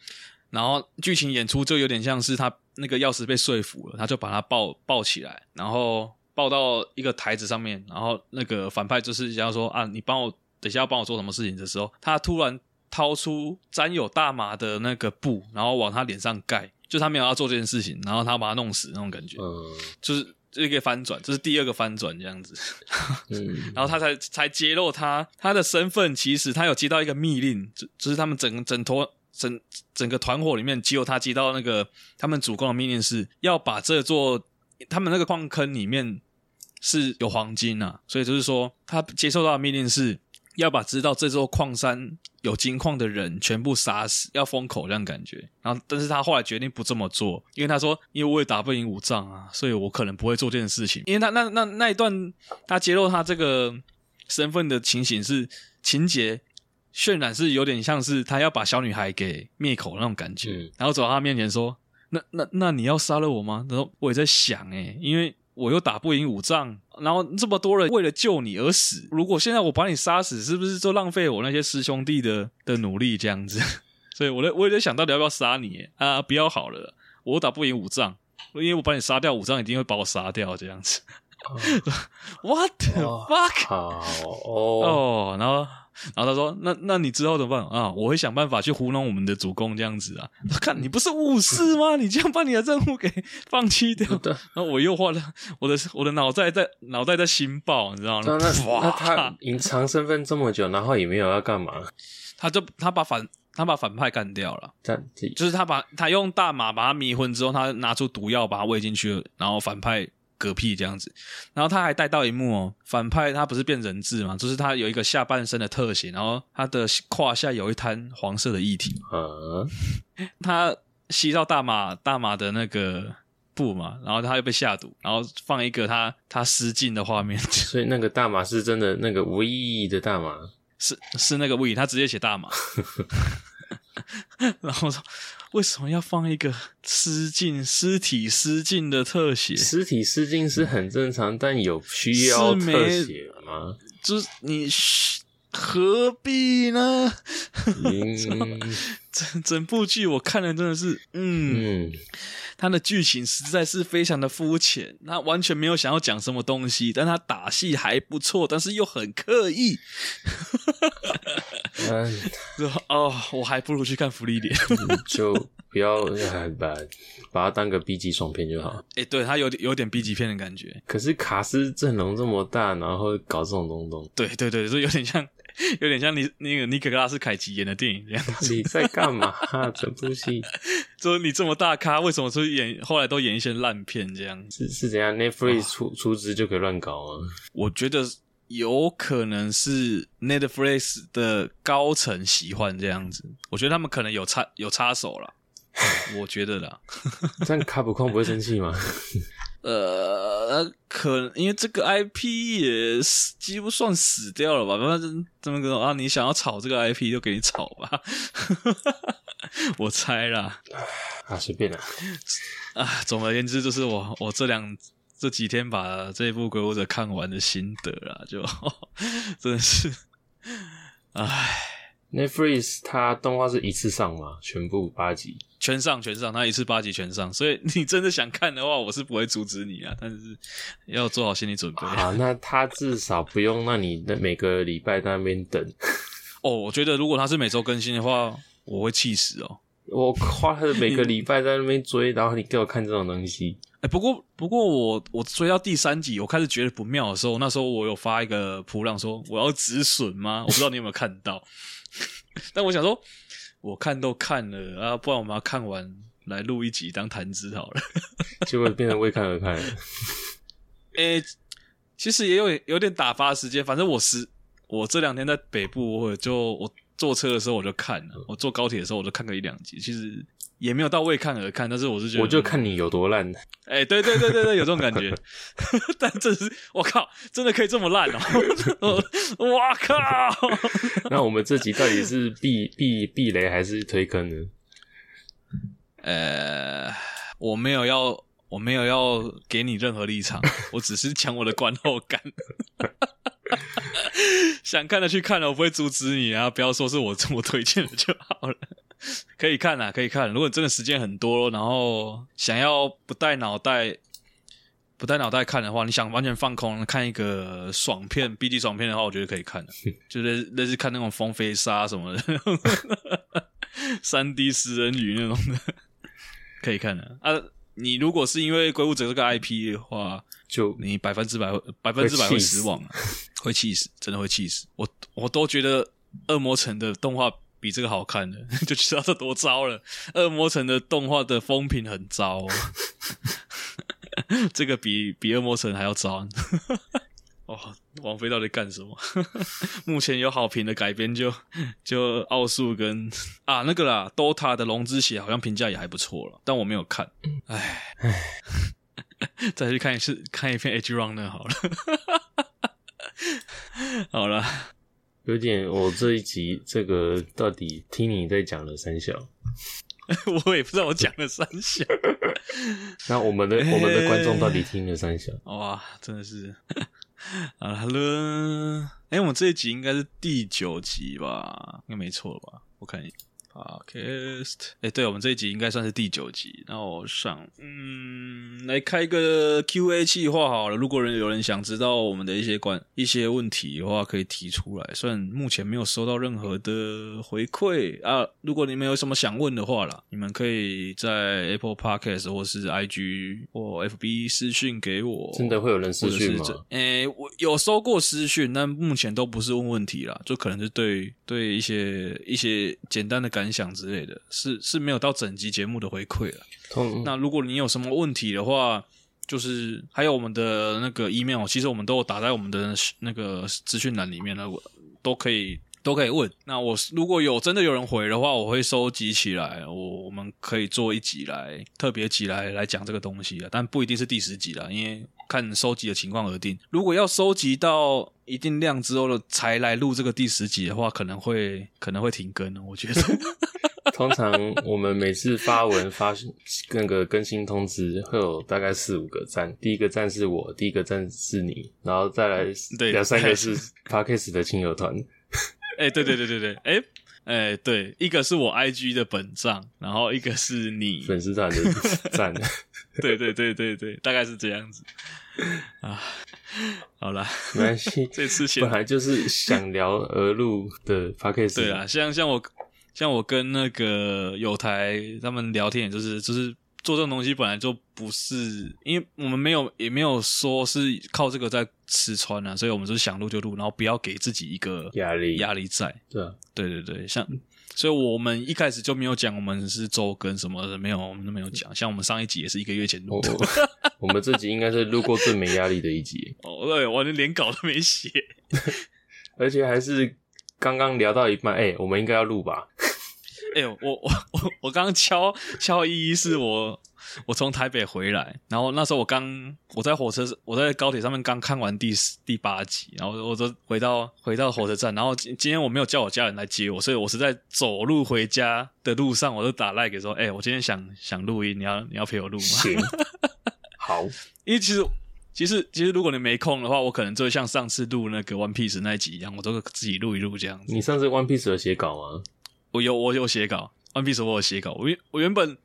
然后剧情演出就有点像是他那个钥匙被说服了，他就把他抱抱起来，然后抱到一个台子上面，然后那个反派就是想要说啊，你帮我等一下要帮我做什么事情的时候，他突然掏出沾有大麻的那个布，然后往他脸上盖，就他没有要做这件事情，然后他把他弄死那种感觉，嗯，就是这个翻转，这是第二个翻转这样子，嗯，然后他才才揭露他他的身份，其实他有接到一个密令，就就是他们整整坨。整整个团伙里面，只有他接到那个他们主公的命令是要把这座他们那个矿坑里面是有黄金啊，所以就是说他接受到的命令是要把知道这座矿山有金矿的人全部杀死，要封口这样感觉。然后，但是他后来决定不这么做，因为他说，因为我也打不赢五藏啊，所以我可能不会做这件事情。因为他那那那一段他揭露他这个身份的情形是情节。渲染是有点像是他要把小女孩给灭口那种感觉，然后走到他面前说：“那那那你要杀了我吗？”然后我也在想，诶，因为我又打不赢五藏，然后这么多人为了救你而死，如果现在我把你杀死，是不是就浪费我那些师兄弟的的努力这样子？所以我在我也在想到底要不要杀你啊？不要好了，我打不赢五藏，因为我把你杀掉，五藏一定会把我杀掉这样子。哦、What the fuck？哦，然后。然后他说：“那那你之后怎么办啊？我会想办法去糊弄我们的主公这样子啊！看你不是武士吗？你这样把你的任务给放弃掉。然后我又换了我的我的脑袋在脑袋在心爆，你知道吗？那哇那他隐藏身份这么久，然后也没有要干嘛？他就他把反他把反派干掉了，这就是他把他用大麻把他迷昏之后，他拿出毒药把他喂进去了，然后反派。”嗝屁这样子，然后他还带到一幕哦，反派他不是变人质嘛，就是他有一个下半身的特写，然后他的胯下有一滩黄色的液体，嗯，他吸到大麻大麻的那个布嘛，然后他又被下毒，然后放一个他他失禁的画面，所以那个大麻是真的那个无意义的大麻，是是那个无意义，他直接写大麻，然后说。为什么要放一个失禁、尸体失禁的特写？尸体失禁是很正常，但有需要特写吗？就是你何必呢？嗯、整整部剧我看了真的是，嗯。嗯他的剧情实在是非常的肤浅，他完全没有想要讲什么东西，但他打戏还不错，但是又很刻意。嗯，哦，我还不如去看《福利点》，就不要把把它当个 B 级爽片就好。哎、欸，对，它有点有点 B 级片的感觉。可是卡斯阵容这么大，然后搞这种东东，对对对，就有点像。有点像你那个尼可拉斯凯奇演的电影这样子。你在干嘛？整部戏，说你这么大咖，为什么出演后来都演一些烂片这样？是是怎样？Netflix 出出资就可以乱搞啊？我觉得有可能是 Netflix 的高层喜欢这样子。我觉得他们可能有插有插手了。我觉得啦。这样卡普空不会生气吗？呃，可能因为这个 IP 也几乎算死掉了吧？反正这么个啊，你想要炒这个 IP 就给你炒吧。我猜啦，啊，随便啦。啊，总而言之，就是我我这两这几天把这一部《鬼武者》看完的心得啦，就 真的是，唉。Netflix 它动画是一次上吗？全部八集？全上全上，他一次八集全上。所以你真的想看的话，我是不会阻止你啊，但是要做好心理准备。啊，那他至少不用让你每个礼拜在那边等。哦，我觉得如果他是每周更新的话，我会气死哦。我花了每个礼拜在那边追，然后你给我看这种东西。哎、欸，不过不过我我追到第三集，我开始觉得不妙的时候，那时候我有发一个普浪说我要止损吗？我不知道你有没有看到。但我想说，我看都看了啊，不然我们要看完来录一集当谈资好了。结果变成为看而看了。诶、欸，其实也有有点打发时间。反正我是我这两天在北部，我就我坐车的时候我就看了，我坐高铁的时候我就看个一两集。其实。也没有到为看而看，但是我是觉得，我就看你有多烂。哎、欸，对对对对对，有这种感觉。但这是我靠，真的可以这么烂哦！我靠！那我们这集到底是避避避雷还是推坑呢？呃，我没有要，我没有要给你任何立场，我只是讲我的观后感。想看的去看了，我不会阻止你啊！不要说是我这么推荐的就好了。可以看啊，可以看。如果真的时间很多，然后想要不带脑袋、不带脑袋看的话，你想完全放空看一个爽片、B D 爽片的话，我觉得可以看的。就是类似看那种风飞沙什么的，三 D 食人鱼那种的，可以看的啊。你如果是因为《鬼武者》这个 I P 的话，就你百分之百、百分之百会失望啊，会气死，真的会气死。我我都觉得《恶魔城》的动画。比这个好看的，就知道这多糟了。恶魔城的动画的风评很糟，哦，这个比比恶魔城还要糟。哦，王菲到底干什么？目前有好评的改编就就奥数跟啊那个啦，DOTA 的龙之血好像评价也还不错了，但我没有看。唉唉，再去看一次，看一遍 Edgerunner 好了。好了。有点，我这一集这个到底听你在讲了三小，我也不知道我讲了三小。那我们的、欸、我们的观众到底听了三小？哇，真的是啊哈喽！哎、欸，我们这一集应该是第九集吧？应该没错吧？我看一下。Podcast，哎、欸，对，我们这一集应该算是第九集。那我想，嗯，来开个 Q&A 计划好了。如果人有人想知道我们的一些关一些问题的话，可以提出来。虽然目前没有收到任何的回馈啊，如果你们有什么想问的话啦，你们可以在 Apple Podcast 或是 IG 或 FB 私讯给我。真的会有人私讯吗？哎、欸，我有收过私讯，但目前都不是问问题啦，就可能是对对一些一些简单的感。分享之类的，是是没有到整集节目的回馈了。嗯、那如果你有什么问题的话，就是还有我们的那个 email，其实我们都有打在我们的那个资讯栏里面了，都可以都可以问。那我如果有真的有人回的话，我会收集起来，我我们可以做一集来特别集来来讲这个东西啊，但不一定是第十集了，因为看收集的情况而定。如果要收集到一定量之后了才来录这个第十集的话，可能会可能会停更呢。我觉得，通常我们每次发文发那个更新通知，会有大概四五个赞。第一个赞是我，第一个赞是你，然后再来两三个是 Podcast 的亲友团。哎、欸，对对对对对，哎、欸、哎、欸，对，一个是我 IG 的本账，然后一个是你粉丝团的赞。对对对对对，大概是这样子啊。好啦，没关系。这次本来就是想聊而录的 podcast。对啊，像像我像我跟那个有台他们聊天，也就是就是做这种东西本来就不是，因为我们没有也没有说是靠这个在吃穿啊，所以我们就是想录就录，然后不要给自己一个压力压力在。对啊，对对对，像。所以我们一开始就没有讲我们是周更什么的，没有，我们都没有讲。像我们上一集也是一个月前录的。哦，我们这集应该是录过最没压力的一集。哦，对，我连连稿都没写，而且还是刚刚聊到一半，哎、欸，我们应该要录吧？哎、哎、欸，我我我我刚敲敲一一是我我从台北回来，然后那时候我刚我在火车我在高铁上面刚看完第第八集，然后我就回到回到火车站，然后今今天我没有叫我家人来接我，所以我是在走路回家的路上，我就打赖给说，哎、欸，我今天想想录音，你要你要陪我录吗？行，好，因为其实。其实，其实如果你没空的话，我可能就会像上次录那个 One Piece 那一集一样，我都自己录一录这样子。你上次 One Piece 有写稿吗？我有，我有写稿。One Piece 我有写稿。我原我原本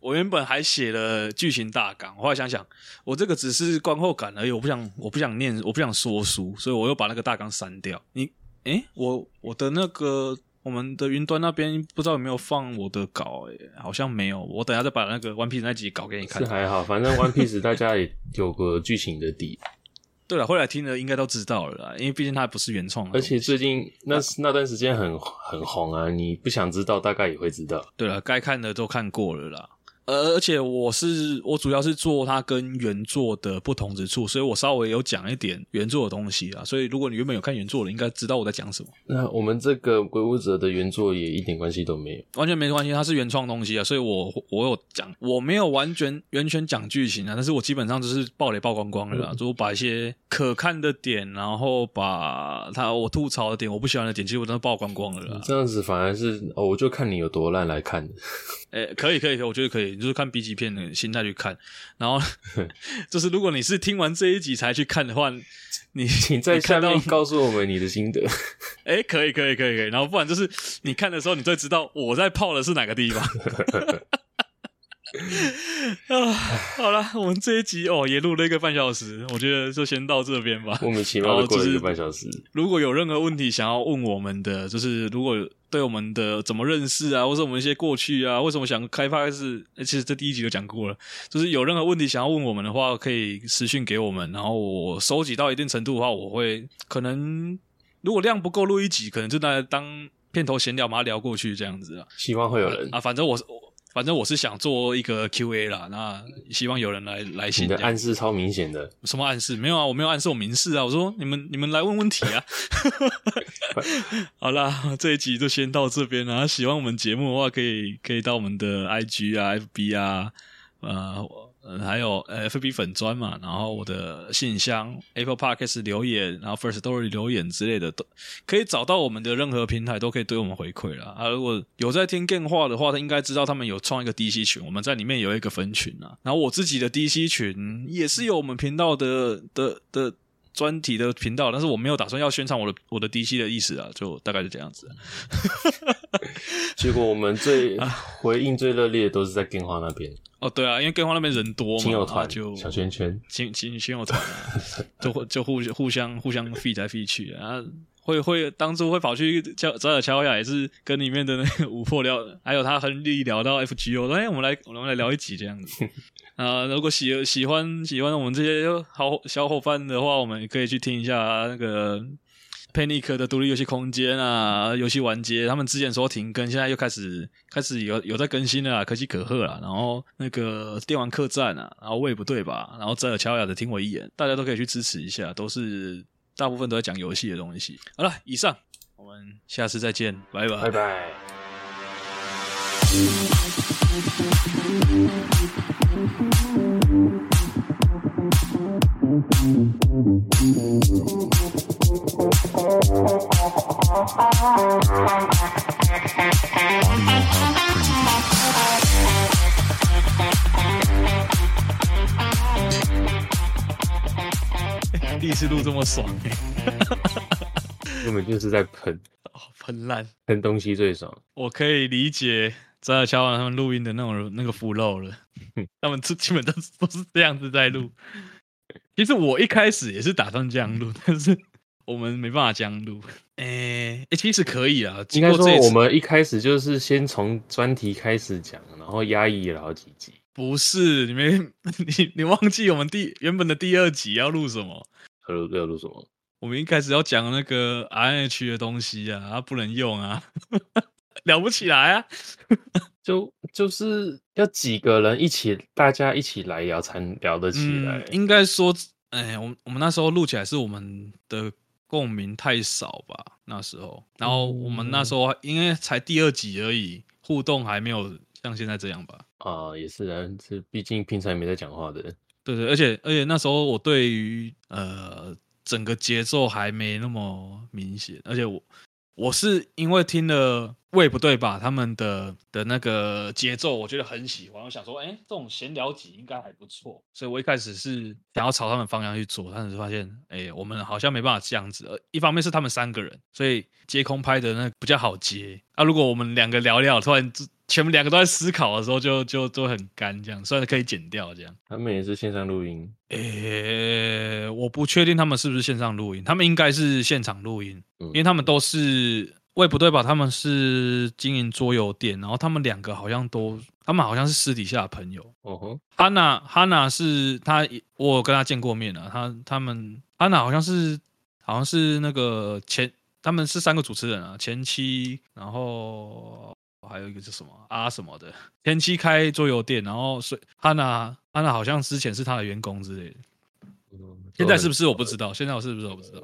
我原本还写了剧情大纲，后来想想，我这个只是观后感而已，我不想我不想念，我不想说书，所以我又把那个大纲删掉。你，诶，我我的那个。我们的云端那边不知道有没有放我的稿，诶，好像没有。我等下再把那个 One Piece 那集稿给你看。是还好，反正 One Piece 大家也有个剧情的底。对了，后来听的应该都知道了啦，因为毕竟它不是原创。而且最近那那段时间很很红啊，你不想知道，大概也会知道。对了，该看的都看过了啦。而而且我是我主要是做它跟原作的不同之处，所以我稍微有讲一点原作的东西啊。所以如果你原本有看原作的，应该知道我在讲什么。那我们这个鬼武者的原作也一点关系都没有，完全没关系，它是原创东西啊。所以我我有讲，我没有完全完全讲剧情啊，但是我基本上就是暴雷曝光光了啦，嗯、就把一些可看的点，然后把它我吐槽的点，我不喜欢的点，其实我都曝光光了啦。这样子反而是哦，我就看你有多烂来看的。诶、欸，可以可以可以，我觉得可以。你就是看 B 级片的心态去看，然后 就是如果你是听完这一集才去看的话，你 请在下面告诉我们你的心得。哎、欸，可以可以可以可以，然后不然就是你看的时候，你就知道我在泡的是哪个地方。啊，好了，我们这一集哦也录了一个半小时，我觉得就先到这边吧。莫名其妙的过了一个半小时。如果有任何问题想要问我们的，就是如果。对我们的怎么认识啊，或者我们一些过去啊，为什么想开发是？其实这第一集就讲过了，就是有任何问题想要问我们的话，可以私讯给我们，然后我收集到一定程度的话，我会可能如果量不够录一集，可能就来当片头闲聊，把它聊过去这样子啊。希望会有人啊，啊，反正我是。反正我是想做一个 Q&A 啦，那希望有人来来信。你的暗示超明显的。什么暗示？没有啊，我没有暗示，我明示啊。我说你们你们来问问题啊。好啦，这一集就先到这边啦。喜欢我们节目的话，可以可以到我们的 IG 啊、FB 啊，呃。嗯，还有呃，FB 粉砖嘛，然后我的信箱 Apple Podcast 留言，然后 First Story 留言之类的，都可以找到我们的任何平台，都可以对我们回馈了。啊，如果有在听电话的话，他应该知道他们有创一个 DC 群，我们在里面有一个分群啊。然后我自己的 DC 群也是有我们频道的的的专题的频道，但是我没有打算要宣传我的我的 DC 的意思啊，就大概是这样子。结果我们最回应最热烈的都是在电话那边。哦，对啊，因为电话那边人多嘛，亲友团就小圈圈，亲亲亲友团啊，就就互互相互相 feed 来 feed 去啊，会会当初会跑去叫找找乔雅，也是跟里面的那个 五破聊，还有他亨利聊到 FGO，说哎，我们来我们来聊一集这样子啊。如果喜喜欢喜欢我们这些好小伙伴的话，我们也可以去听一下那个。Panic 的独立游戏空间啊，游戏玩街，他们之前说停更，现在又开始开始有有在更新了，可喜可贺啦。然后那个电玩客栈啊，然后胃不对吧？然后泽尔乔雅的听我一眼，大家都可以去支持一下，都是大部分都在讲游戏的东西。好了，以上，我们下次再见，拜拜，拜拜。第一次录这么爽，根本就是在喷，喷烂，喷东西最爽。我可以理解扎尔乔瓦他们录音的那种那个 flow 了，他们基基本都都是这样子在录。其实我一开始也是打算这样录，但是。我们没办法这样录，哎、欸、诶，其实可以啊。应该说，我们一开始就是先从专题开始讲，然后压抑了好几集。不是，你没 你你忘记我们第原本的第二集要录什么？要录要录什么？我们一开始要讲那个 RH 的东西啊，它不能用啊，聊不起来啊。就就是要几个人一起，大家一起来聊才聊得起来。嗯、应该说，哎、欸，我我们那时候录起来是我们的。共鸣太少吧，那时候，然后我们那时候因为才第二集而已，互互动还没有像现在这样吧？啊，也是啊，这毕竟平常也没在讲话的。对对，而且而且那时候我对于呃整个节奏还没那么明显，而且我我是因为听了。胃，不对吧？他们的的那个节奏，我觉得很喜欢。我想说，哎，这种闲聊集应该还不错。所以我一开始是想要朝他们方向去做，但是发现，哎，我们好像没办法这样子。一方面是他们三个人，所以接空拍的那比较好接。啊，如果我们两个聊聊，突然全部两个都在思考的时候就，就就都很干，这样虽然可以剪掉这样。他们也是线上录音？哎，我不确定他们是不是线上录音，他们应该是现场录音，嗯，因为他们都是。喂，不对吧？他们是经营桌游店，然后他们两个好像都，他们好像是私底下的朋友。哦吼，哈娜，哈娜是他，我有跟他见过面了。他他们，哈娜好像是，好像是那个前，他们是三个主持人啊，前妻，然后还有一个是什么啊什么的，前妻开桌游店，然后所以哈娜，哈娜好像之前是他的员工之类的。现在是不是我不知道？现在我是不是我不知道？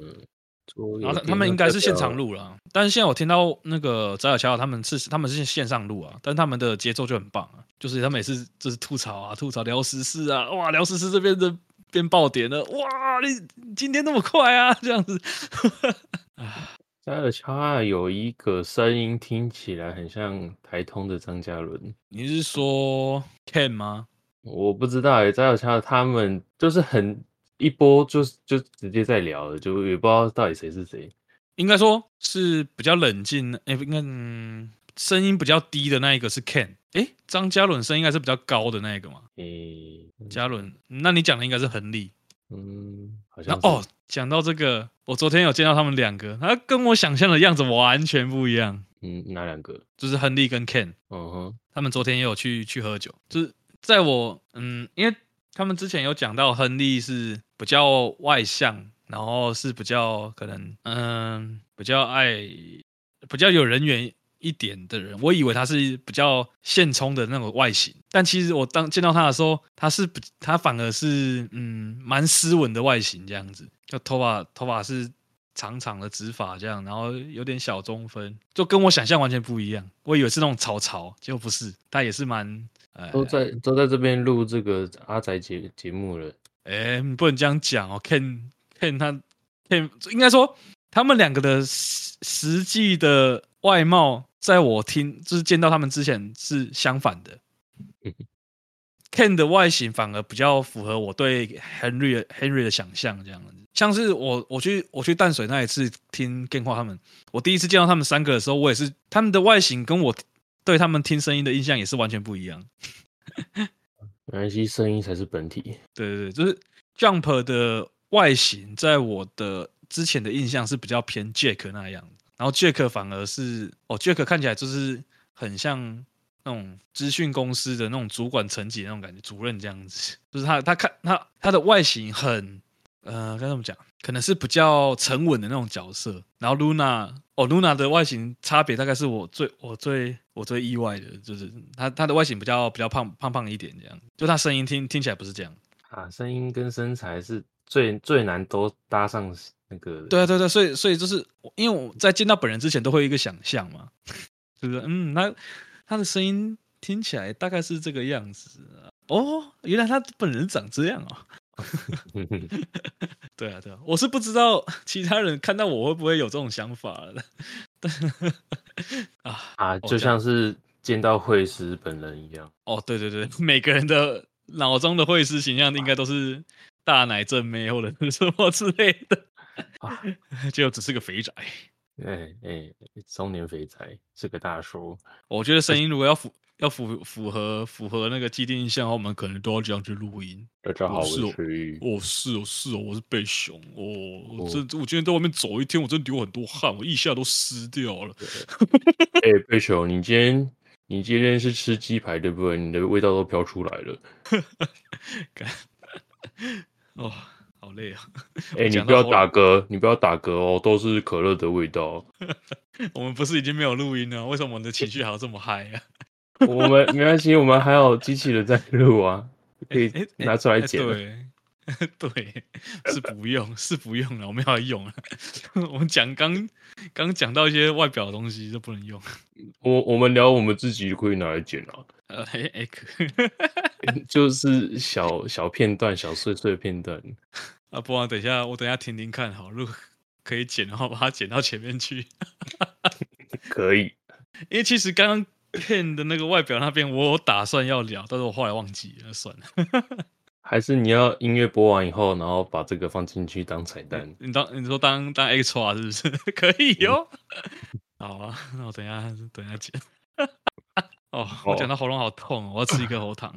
然后他们应该是现场录了，但是现在我听到那个翟小乔他们是他们是线上录啊，但他们的节奏就很棒啊，就是他们也是就是吐槽啊，吐槽聊时事啊，哇，聊时事这边的变爆点了，哇，你今天那么快啊，这样子。翟小乔有一个声音听起来很像台通的张嘉伦，你是说 Ken 吗？我不知道哎，翟小乔他们就是很。一波就就直接在聊了，就也不知道到底谁是谁。应该说是比较冷静，哎、欸，应该嗯，声音比较低的那一个是 Ken。哎、欸，张嘉伦声音应该是比较高的那一个嘛？诶、欸，嘉伦，那你讲的应该是亨利。嗯，好像哦。讲到这个，我昨天有见到他们两个，他跟我想象的样子完全不一样。嗯，哪两个？就是亨利跟 Ken。嗯哼，他们昨天也有去去喝酒，就是在我嗯，因为。他们之前有讲到，亨利是比较外向，然后是比较可能，嗯，比较爱，比较有人缘一点的人。我以为他是比较现充的那种外形，但其实我当见到他的时候，他是他反而是嗯，蛮斯文的外形这样子，就头发头发是长长的直发这样，然后有点小中分，就跟我想象完全不一样。我以为是那种草草，结果不是，他也是蛮。都在都在这边录这个阿宅节节目了。哎、欸，你不能这样讲哦。Ken Ken 他 Ken 应该说他们两个的实实际的外貌，在我听就是见到他们之前是相反的。Ken 的外形反而比较符合我对 Henry Henry 的想象，这样子。像是我我去我去淡水那一次听 Ken 话他们，我第一次见到他们三个的时候，我也是他们的外形跟我。对他们听声音的印象也是完全不一样。没关系，声音才是本体。对对对，就是 Jump 的外形，在我的之前的印象是比较偏 Jack 那样，然后 Jack 反而是哦，Jack 看起来就是很像那种资讯公司的那种主管层级那种感觉，主任这样子。就是他他看他他的外形很呃，该怎么讲？可能是比较沉稳的那种角色。然后 Luna。哦，Luna 的外形差别大概是我最我最我最意外的，就是她她的外形比较比较胖胖胖一点这样，就她声音听听起来不是这样啊，声音跟身材是最最难都搭上那个。对啊对对，所以所以就是因为我在见到本人之前都会有一个想象嘛，就是嗯，他他的声音听起来大概是这个样子哦，原来他本人长这样啊。对啊，对啊，我是不知道其他人看到我会不会有这种想法的。啊啊，就像是见到惠师本人一样。哦，对对对，每个人的脑中的惠师形象应该都是大奶正妹或者什么之类的，啊、就只是个肥宅。哎哎，中年肥宅是个大叔。我觉得声音如果要符。要符符合符合那个既定印象的话，我们可能都要这样去录音。大家好，我是哦，哦是哦是哦，我是贝熊哦。我这我今天在外面走一天，我真的流很多汗，我腋下都湿掉了。哎，贝熊，你今天你今天是吃鸡排对不对？你的味道都飘出来了。哦，好累啊！哎，你不要打嗝，你不要打嗝哦，都是可乐的味道。我们不是已经没有录音了？为什么我们的情绪还要这么嗨啊？我们没关系，我们还有机器人在录啊，可以拿出来剪。对，对，是不用，是不用了，我们要用了。我们讲刚刚讲到一些外表的东西就不能用。我我们聊我们自己可以拿来剪啊。呃，哎哎，就是小小片段、小碎碎片段。啊，不然等一下，我等一下听听看，好，如果可以剪的话，把它剪到前面去。可以，因为其实刚刚。片的那个外表那边，我有打算要聊，但是我后来忘记了，算了。还是你要音乐播完以后，然后把这个放进去当彩蛋？你当你说当当 extra 是不是？可以哟。好啊，那我等一下等一下剪。哦，我讲到喉咙好痛，我要吃一颗喉糖。